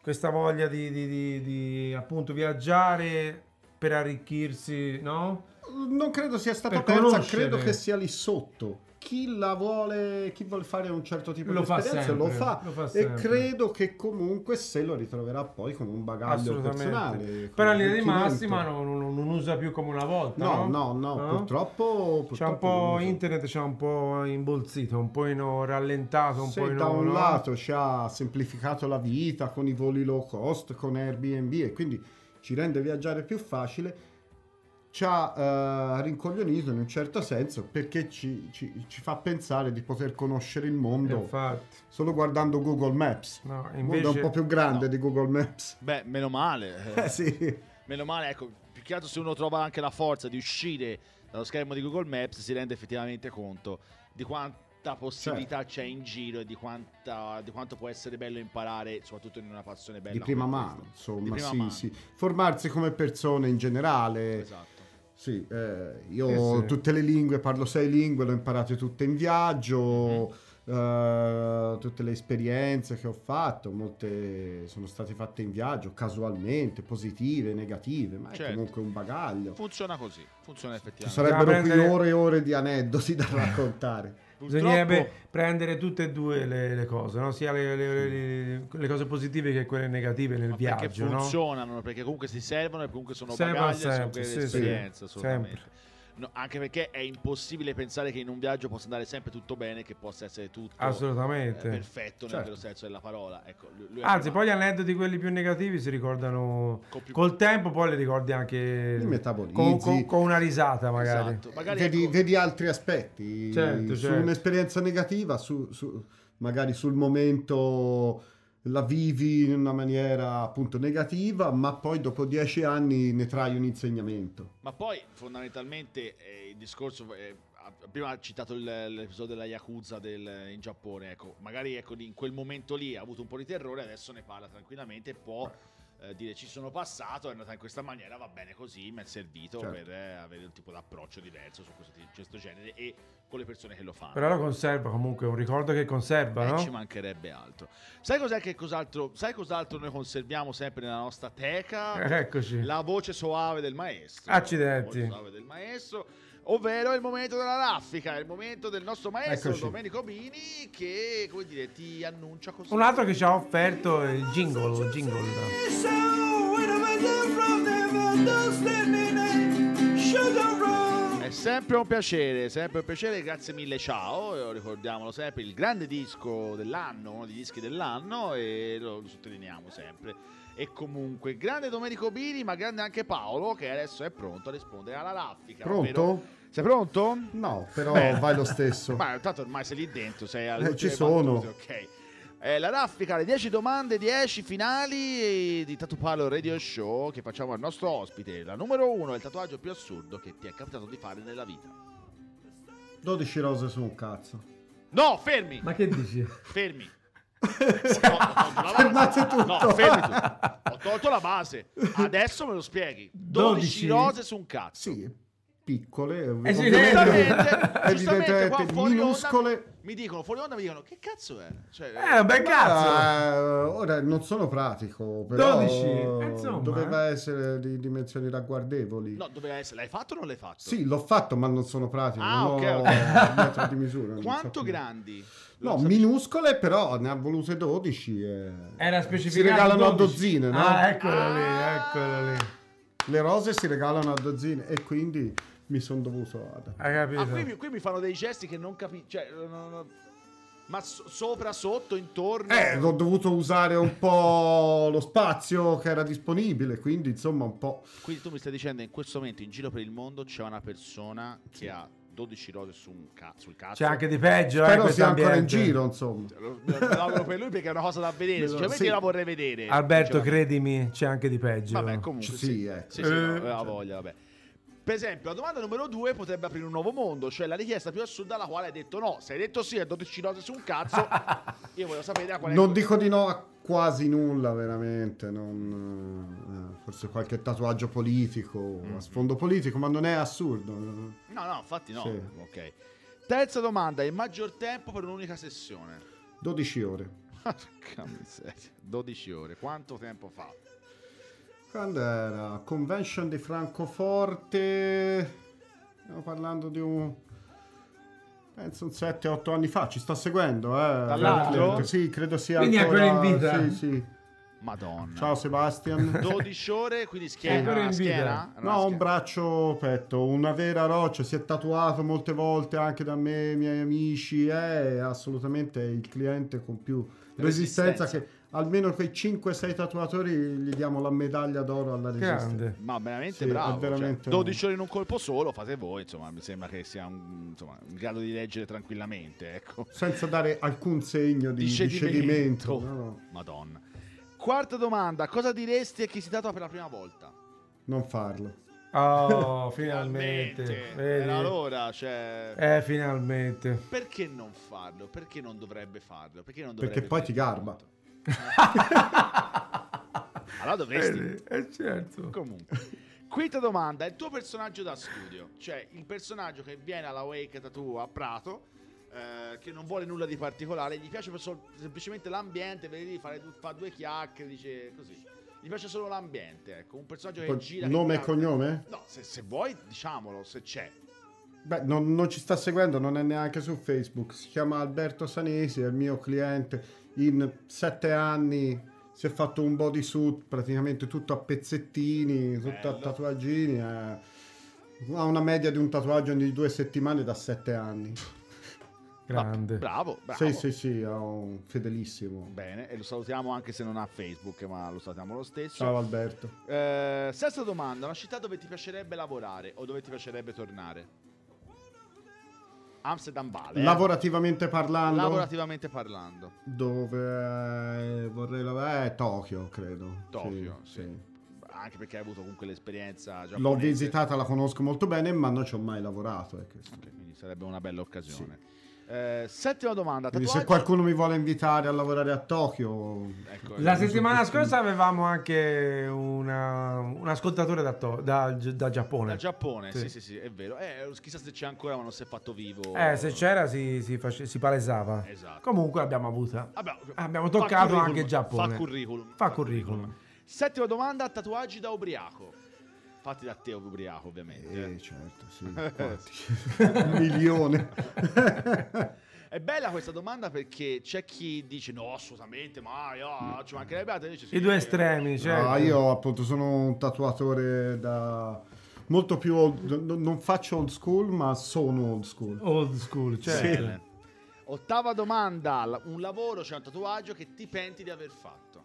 questa voglia di, di- di- di, appunto viaggiare per arricchirsi, no? Non credo sia stata Per persa, conoscere. credo che sia lì sotto. Chi la vuole, chi vuole fare un certo tipo Lo di esperienza lo sempre, fa, lo fa e credo che comunque se lo ritroverà poi come un bagaglio personale. Però in linea di massima non, non- non usa più come una volta. No, No, no, no, purtroppo, C'è un purtroppo po' internet, c'è un po' imbolzito, un po' in- rallentato, un Se po' in da un lato ci ha semplificato la vita con i voli low cost, con Airbnb e quindi ci rende viaggiare più facile, ci ha eh, rincoglionito in un certo senso perché ci, ci- ci fa pensare di poter conoscere il mondo Infatti, solo guardando Google Maps. no, Il mondo è un invece po' più grande no. di Google Maps. Beh, meno male. eh. Sì. Meno male, ecco, più che altro se uno trova anche la forza di uscire dallo schermo di Google Maps si rende effettivamente conto di quanta possibilità Certo. c'è in giro e di, quanta, di quanto può essere bello imparare, soprattutto in una passione bella Di prima mano, questa. insomma, prima sì, mano. sì. Formarsi come persone in generale. Esatto. Sì, eh, io Sì, sì. tutte le lingue, parlo sei lingue, le ho imparate tutte in viaggio, Mhm. eh, tutte le esperienze che ho fatto, molte sono state fatte in viaggio, casualmente, positive, negative, ma è Certo. comunque un bagaglio. Funziona così, funziona Ci effettivamente. sarebbero qui prendere- ore e ore di aneddoti da raccontare. Bisognerebbe prendere tutte e due le, le cose, no? sia le, le- le- cose positive che quelle negative nel ma perché viaggio. no? funzionano, perché comunque si servono e comunque sono Servono bagagli e sono sempre, quelle sì, No, anche perché è impossibile pensare che in un viaggio possa andare sempre tutto bene, che possa essere tutto eh, Assolutamente. perfetto nel Certo. vero senso della parola. Ecco, lui- lui è Anzi, poi gli aneddoti quelli più negativi si ricordano più- col tempo, poi li ricordi anche con, con- con una risata magari. Esatto. Magari Vedi, ecco, vedi altri aspetti, Certo, su certo. un'esperienza negativa, su, su- magari sul momento la vivi in una maniera appunto negativa, ma poi dopo dieci anni ne trai un insegnamento. Ma poi fondamentalmente eh, il discorso eh, prima ha citato il- l'episodio della Yakuza del- in Giappone, ecco, magari ecco, in quel momento lì ha avuto un po' di terrore, adesso ne parla tranquillamente e può eh, dire ci sono passato, è andata in questa maniera, va bene così, mi è servito Certo. per eh, avere un tipo di approccio diverso su questo, questo genere e con le persone che lo fanno. Però lo conserva comunque, un ricordo che conserva, Eh, no? ci mancherebbe altro. Sai cos'è che cos'altro? Sai cos'altro noi conserviamo sempre nella nostra teca? Eh, Eccoci. La voce soave del maestro. Accidenti. La voce soave del maestro. Ovvero il momento della raffica, il momento del nostro maestro Eccoci. Domenico Bini che, come dire, ti annuncia così. Un altro che ci ha offerto è il jingle, jingle. È sempre un piacere, sempre un piacere, grazie mille, ciao. Ricordiamolo sempre, il grande disco dell'anno, uno dei dischi dell'anno e lo, lo sottolineiamo sempre. E comunque, grande Domenico Bini, ma grande anche Paolo che adesso è pronto a rispondere alla raffica. ovvero- Pronto? Sei pronto? No, però Bene. vai lo stesso. Ma tanto ormai sei lì dentro, sei Eh, alle ci sono. battute, ok. Eh, la raffica, le 10 domande, 10 finali di Tatu Palo Radio Show che facciamo al nostro ospite. La numero 1 è il tatuaggio più assurdo che ti è capitato di fare nella vita. 12 rose su un cazzo. No, fermi! Ma che dici? Fermi! No, ho tolto la base. Fermate tutto. No, fermi tu. Ho tolto la base. Adesso me lo spieghi. 12, 12? rose su un cazzo. Sì, piccole, Eh sì, Giustamente, evidentemente giustamente qua fuori minuscole. onda mi dicono fuori onda mi dicono che cazzo è? Cioè, Eh, un bel cazzo. Ah, ora non sono pratico, però 12, eh, insomma, doveva eh. essere di dimensioni ragguardevoli. No, doveva essere. L'hai fatto o non l'hai fatto? Sì, l'ho fatto, ma non sono pratico. Ah, non ok, ho ok. un metro di misura. Quanto so più. No, minuscole, però ne ha volute 12. E... Era Si specificato regalano a 12. dozzine, no? Ah, eccolo lì, Ah. eccolo lì. Le rose si regalano a dozzine e quindi mi sono dovuto ad... Hai capito? Ah, qui, mi- qui mi fanno dei gesti che non capisco. Cioè, non- non- ma so- sopra, sotto, intorno. Eh, ho dovuto usare un po' lo spazio che era disponibile, quindi insomma un po'... Quindi tu mi stai dicendo in questo momento in giro per il mondo c'è una persona che ha 12 rose su un ca- sul cazzo. C'è anche di peggio, eh, Spero questo sia ancora in giro, insomma. Lo, me lo auguro per lui perché è una cosa da vedere. Sinceramente sì. io la vorrei vedere. Alberto, Sinceramente. credimi, c'è anche di peggio. Vabbè, comunque. Sì, Sì, ecco. Sì, sì, no, Eh, aveva voglia, vabbè. Per esempio, la domanda numero due potrebbe aprire un nuovo mondo, cioè la richiesta più assurda alla quale hai detto no. Se hai detto sì a 12 rose su un cazzo, io voglio sapere a quale Non dico di no a quasi nulla, veramente. non, eh, forse qualche tatuaggio politico, a sfondo politico, ma non è assurdo. No, no, infatti no. Sì. Ok. Terza domanda, il maggior tempo per un'unica sessione. 12 ore. Porca miseria. 12 ore. Quanto tempo fa? Quando era? Convention di Francoforte. Stiamo parlando di un. Penso un 7-8 anni fa. Ci sta seguendo, eh. Dall'altro? Sì, credo sia. Quindi ancora... ancora in vita? Sì, sì. Madonna. Ciao Sebastian. 12 ore, quindi schiena, schiena? No, un schiena. braccio petto, una vera roccia, si è tatuato molte volte anche da me, i miei amici, è assolutamente il cliente con più resistenza, Resistenza. che almeno quei 5-6 tatuatori gli diamo la medaglia d'oro alla resistenza. Ma veramente Sì, bravo. è veramente- cioè, 12 ore in un colpo solo, fate voi, insomma, mi sembra che sia un, insomma, in grado di leggere tranquillamente, ecco. Senza dare alcun segno di, Di di cedimento. no, no, Madonna. Quarta domanda, cosa diresti a chi si tatua per la prima volta? non farlo. Oh, finalmente. Vedi? Era l'ora, cioè... Eh, finalmente. Perché non farlo? Perché non dovrebbe farlo? Perché non dovrebbe Perché poi ti garba. Allora dovresti. Vedi? Eh, certo. Comunque. Quinta domanda, il tuo personaggio da studio, cioè il personaggio che viene alla Wake Tattoo a Prato, eh, che non vuole nulla di particolare, gli piace sol- semplicemente l'ambiente, vedi lì, fare fa due chiacchiere, dice così. Gli piace solo l'ambiente, ecco, un personaggio che Con- gira... nome e cognome? No, se, se vuoi diciamolo, se c'è. Beh, non, non ci sta seguendo, non è neanche su Facebook. Si chiama Alberto Sanesi, è il mio cliente. In sette anni si è fatto un bodysuit praticamente tutto a pezzettini, tutto a Bello. tatuaggini. eh. Ha una media di un tatuaggio ogni due settimane da sette anni. Grande. Bravo, bravo. Sì, sì, sì, è un fedelissimo. Bene, e lo salutiamo anche se non ha Facebook, ma lo salutiamo lo stesso. Ciao Alberto. Eh, sesta domanda, una città dove ti piacerebbe lavorare o dove ti piacerebbe tornare? Amsterdam vale. eh. Lavorativamente parlando, Lavorativamente parlando. dove eh, vorrei lavorare è Tokyo, credo. Tokyo, Sì, sì. sì. Anche perché hai avuto comunque l'esperienza giapponese. L'ho visitata, la conosco molto bene, ma non ci ho mai lavorato. è questo. Ok, quindi sarebbe una bella occasione. Eh, settima domanda, Quindi se qualcuno mi vuole invitare a lavorare a Tokyo, Ecco, La settimana scorsa avevamo anche una, un ascoltatore da, to- da- da Giappone. Dal Giappone, sì. Sì. sì, sì, è vero. Eh, chissà se c'è ancora, ma non si è fatto vivo. Eh, se c'era si, si face- si palesava. Esatto. Comunque abbiamo avuta. Vabbè, Abbiamo fa toccato anche il Giappone. Fa curriculum. Fa curriculum. Settima domanda, tatuaggi da ubriaco. Fatti da te ubriaco, ovviamente. eh, certo, sì, infatti. un milione. È bella questa domanda perché c'è chi dice no, assolutamente, ma io, ci mancherebbe altro. Invece sì, I due eh, estremi, cioè. No, io appunto sono un tatuatore da molto più old, non faccio old school, ma sono old school. Old school, certo. Bene. Ottava domanda, un lavoro, cioè un tatuaggio che ti penti di aver fatto?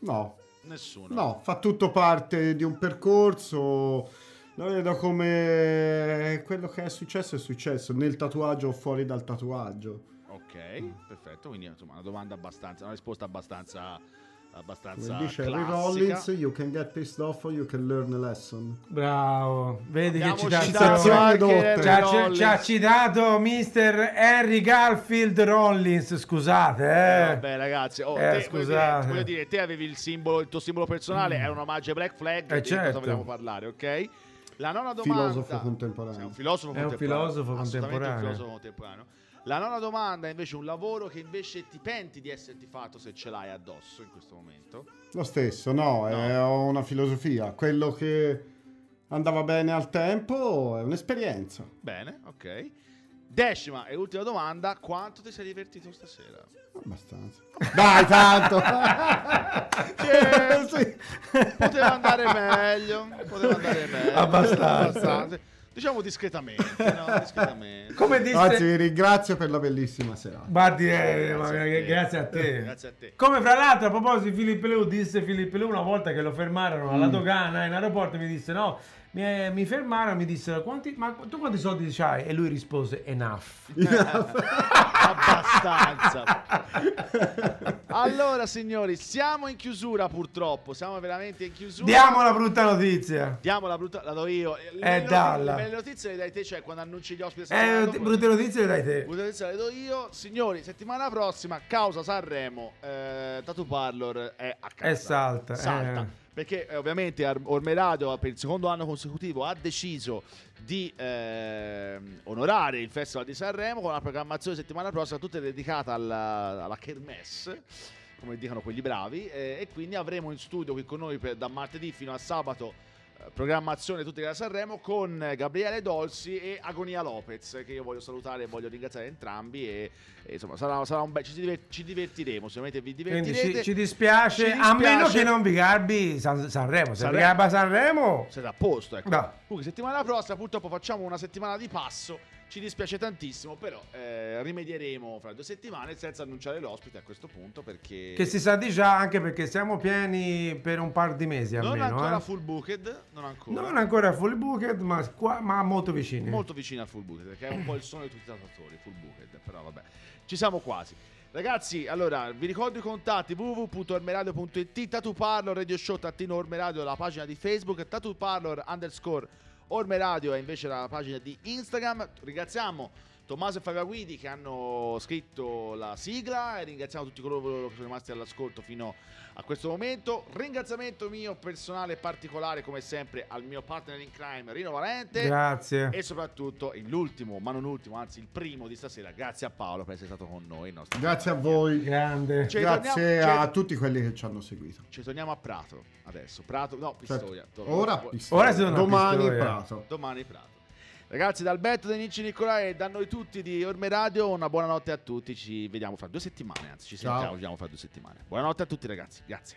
No, Nessuno. no, fa tutto parte di un percorso. Lo vedo come quello che è successo è successo nel tatuaggio o fuori dal tatuaggio. Ok, perfetto. Quindi insomma una domanda abbastanza, una risposta abbastanza, abbastanza Come dice Harry. Rollins, you can get pissed off or you can learn a lesson. Bravo. Vedi che Abbiamo citato. Harry Ci ha, ci- Rollins. ci ha citato Mr. Harry Garfield Rollins, scusate, Eh, eh. vabbè ragazzi, oh, Eh, te, voglio, scusate. dire, voglio dire, te avevi il simbolo, il tuo simbolo personale, è un omaggio ai Black Flag, Eh, di cosa certo. vogliamo parlare, ok? La nona domanda. Filosofo contemporaneo. Sei un filosofo È un contemporaneo. filosofo Assolutamente contemporaneo. un filosofo contemporaneo. La nona domanda è invece un lavoro che invece ti penti di esserti fatto se ce l'hai addosso in questo momento. Lo stesso, no, è ho una filosofia. Quello che andava bene al tempo è un'esperienza. Bene, ok. Decima e ultima domanda, quanto ti sei divertito stasera? Abbastanza. Dai, tanto! Che- Sì. Poteva andare meglio, poteva andare meglio. Abbastanza. Diciamo discretamente, no? Discretamente. Come disse... Anzi, vi ringrazio per la bellissima serata. Guardi, eh, Grazie ma- a te. grazie a te. Grazie a te. Come fra l'altro, a proposito di Filippo Leu, disse Filippo Leu una volta che lo fermarono Mm. alla dogana in aeroporto mi disse no, mi, mi fermarono mi dissero quanti, ma tu quanti soldi c'hai? E lui rispose enough. Abbastanza. Allora, signori, siamo in chiusura purtroppo. Siamo veramente in chiusura. Diamo la brutta notizia. Diamo la brutta. La do io. Le Eh, dalla. notizie- Le belle notizie le dai te, cioè quando annunci gli ospiti. Eh, dopo- brutte notizie le dai te. Brutte notizie le do io. Signori, settimana prossima, causa Sanremo, eh, Tatu Parlor è a casa. È salta, Salta. eh. Perché eh, ovviamente Ar- Orme Radio per il secondo anno consecutivo ha deciso di ehm, onorare il Festival di Sanremo con una programmazione settimana prossima tutta dedicata alla, alla Kermesse, come dicono quelli bravi, eh, e quindi avremo in studio qui con noi per- da martedì fino a sabato eh, programmazione tutti da Sanremo con Gabriele Dolci e Agonia Lopez che io voglio salutare e voglio ringraziare entrambi e, e, insomma sarà, sarà un bel ci, diver- ci divertiremo sicuramente vi Quindi divertirete ci, ci dispiace, Ci a meno dispiace. che non vi garbi San- Sanremo. Se Sanremo. vi garba Sanremo, siete a posto ecco. No. comunque settimana prossima purtroppo facciamo una settimana di passo ci dispiace tantissimo però eh, rimedieremo fra due settimane senza annunciare l'ospite a questo punto perché che si sa di già anche perché siamo pieni per un par di mesi non almeno. ancora eh. full booked non ancora Non ancora full booked, ma, qua- ma molto vicini. molto vicino al full booked perché è un po' il sogno di tutti i tatuatori full booked però vabbè ci siamo quasi ragazzi allora vi ricordo i contatti www.ormeradio.it Tatu Parlor Radio Show Tattino Orme Radio la pagina di Facebook Tatu Parlor underscore Orme Radio è invece la pagina di Instagram. Ringraziamo Tommaso e Fabio Guidi che hanno scritto la sigla e ringraziamo tutti coloro che sono rimasti all'ascolto fino a questo momento. Ringraziamento mio personale e particolare come sempre al mio partner in crime Rino Valente Grazie. e soprattutto l'ultimo, ma non ultimo, anzi il primo di stasera, grazie a Paolo per essere stato con noi. il nostro Grazie a voi. Grande. Ci Grazie torniamo- a tutti quelli che ci hanno seguito. Ci torniamo a Prato adesso. Prato, no, Certo. Pistoia. Ora, Tor- Pistoia. Ora si torna a domani Pistoia. Prato. Domani Prato. Ragazzi, da Alberto, da Nicci Nicolai e da noi tutti di Orme Radio, una buonanotte a tutti. Ci vediamo fra due settimane, anzi, ci sentiamo, ci vediamo fra due settimane. Buonanotte a tutti, ragazzi. Grazie.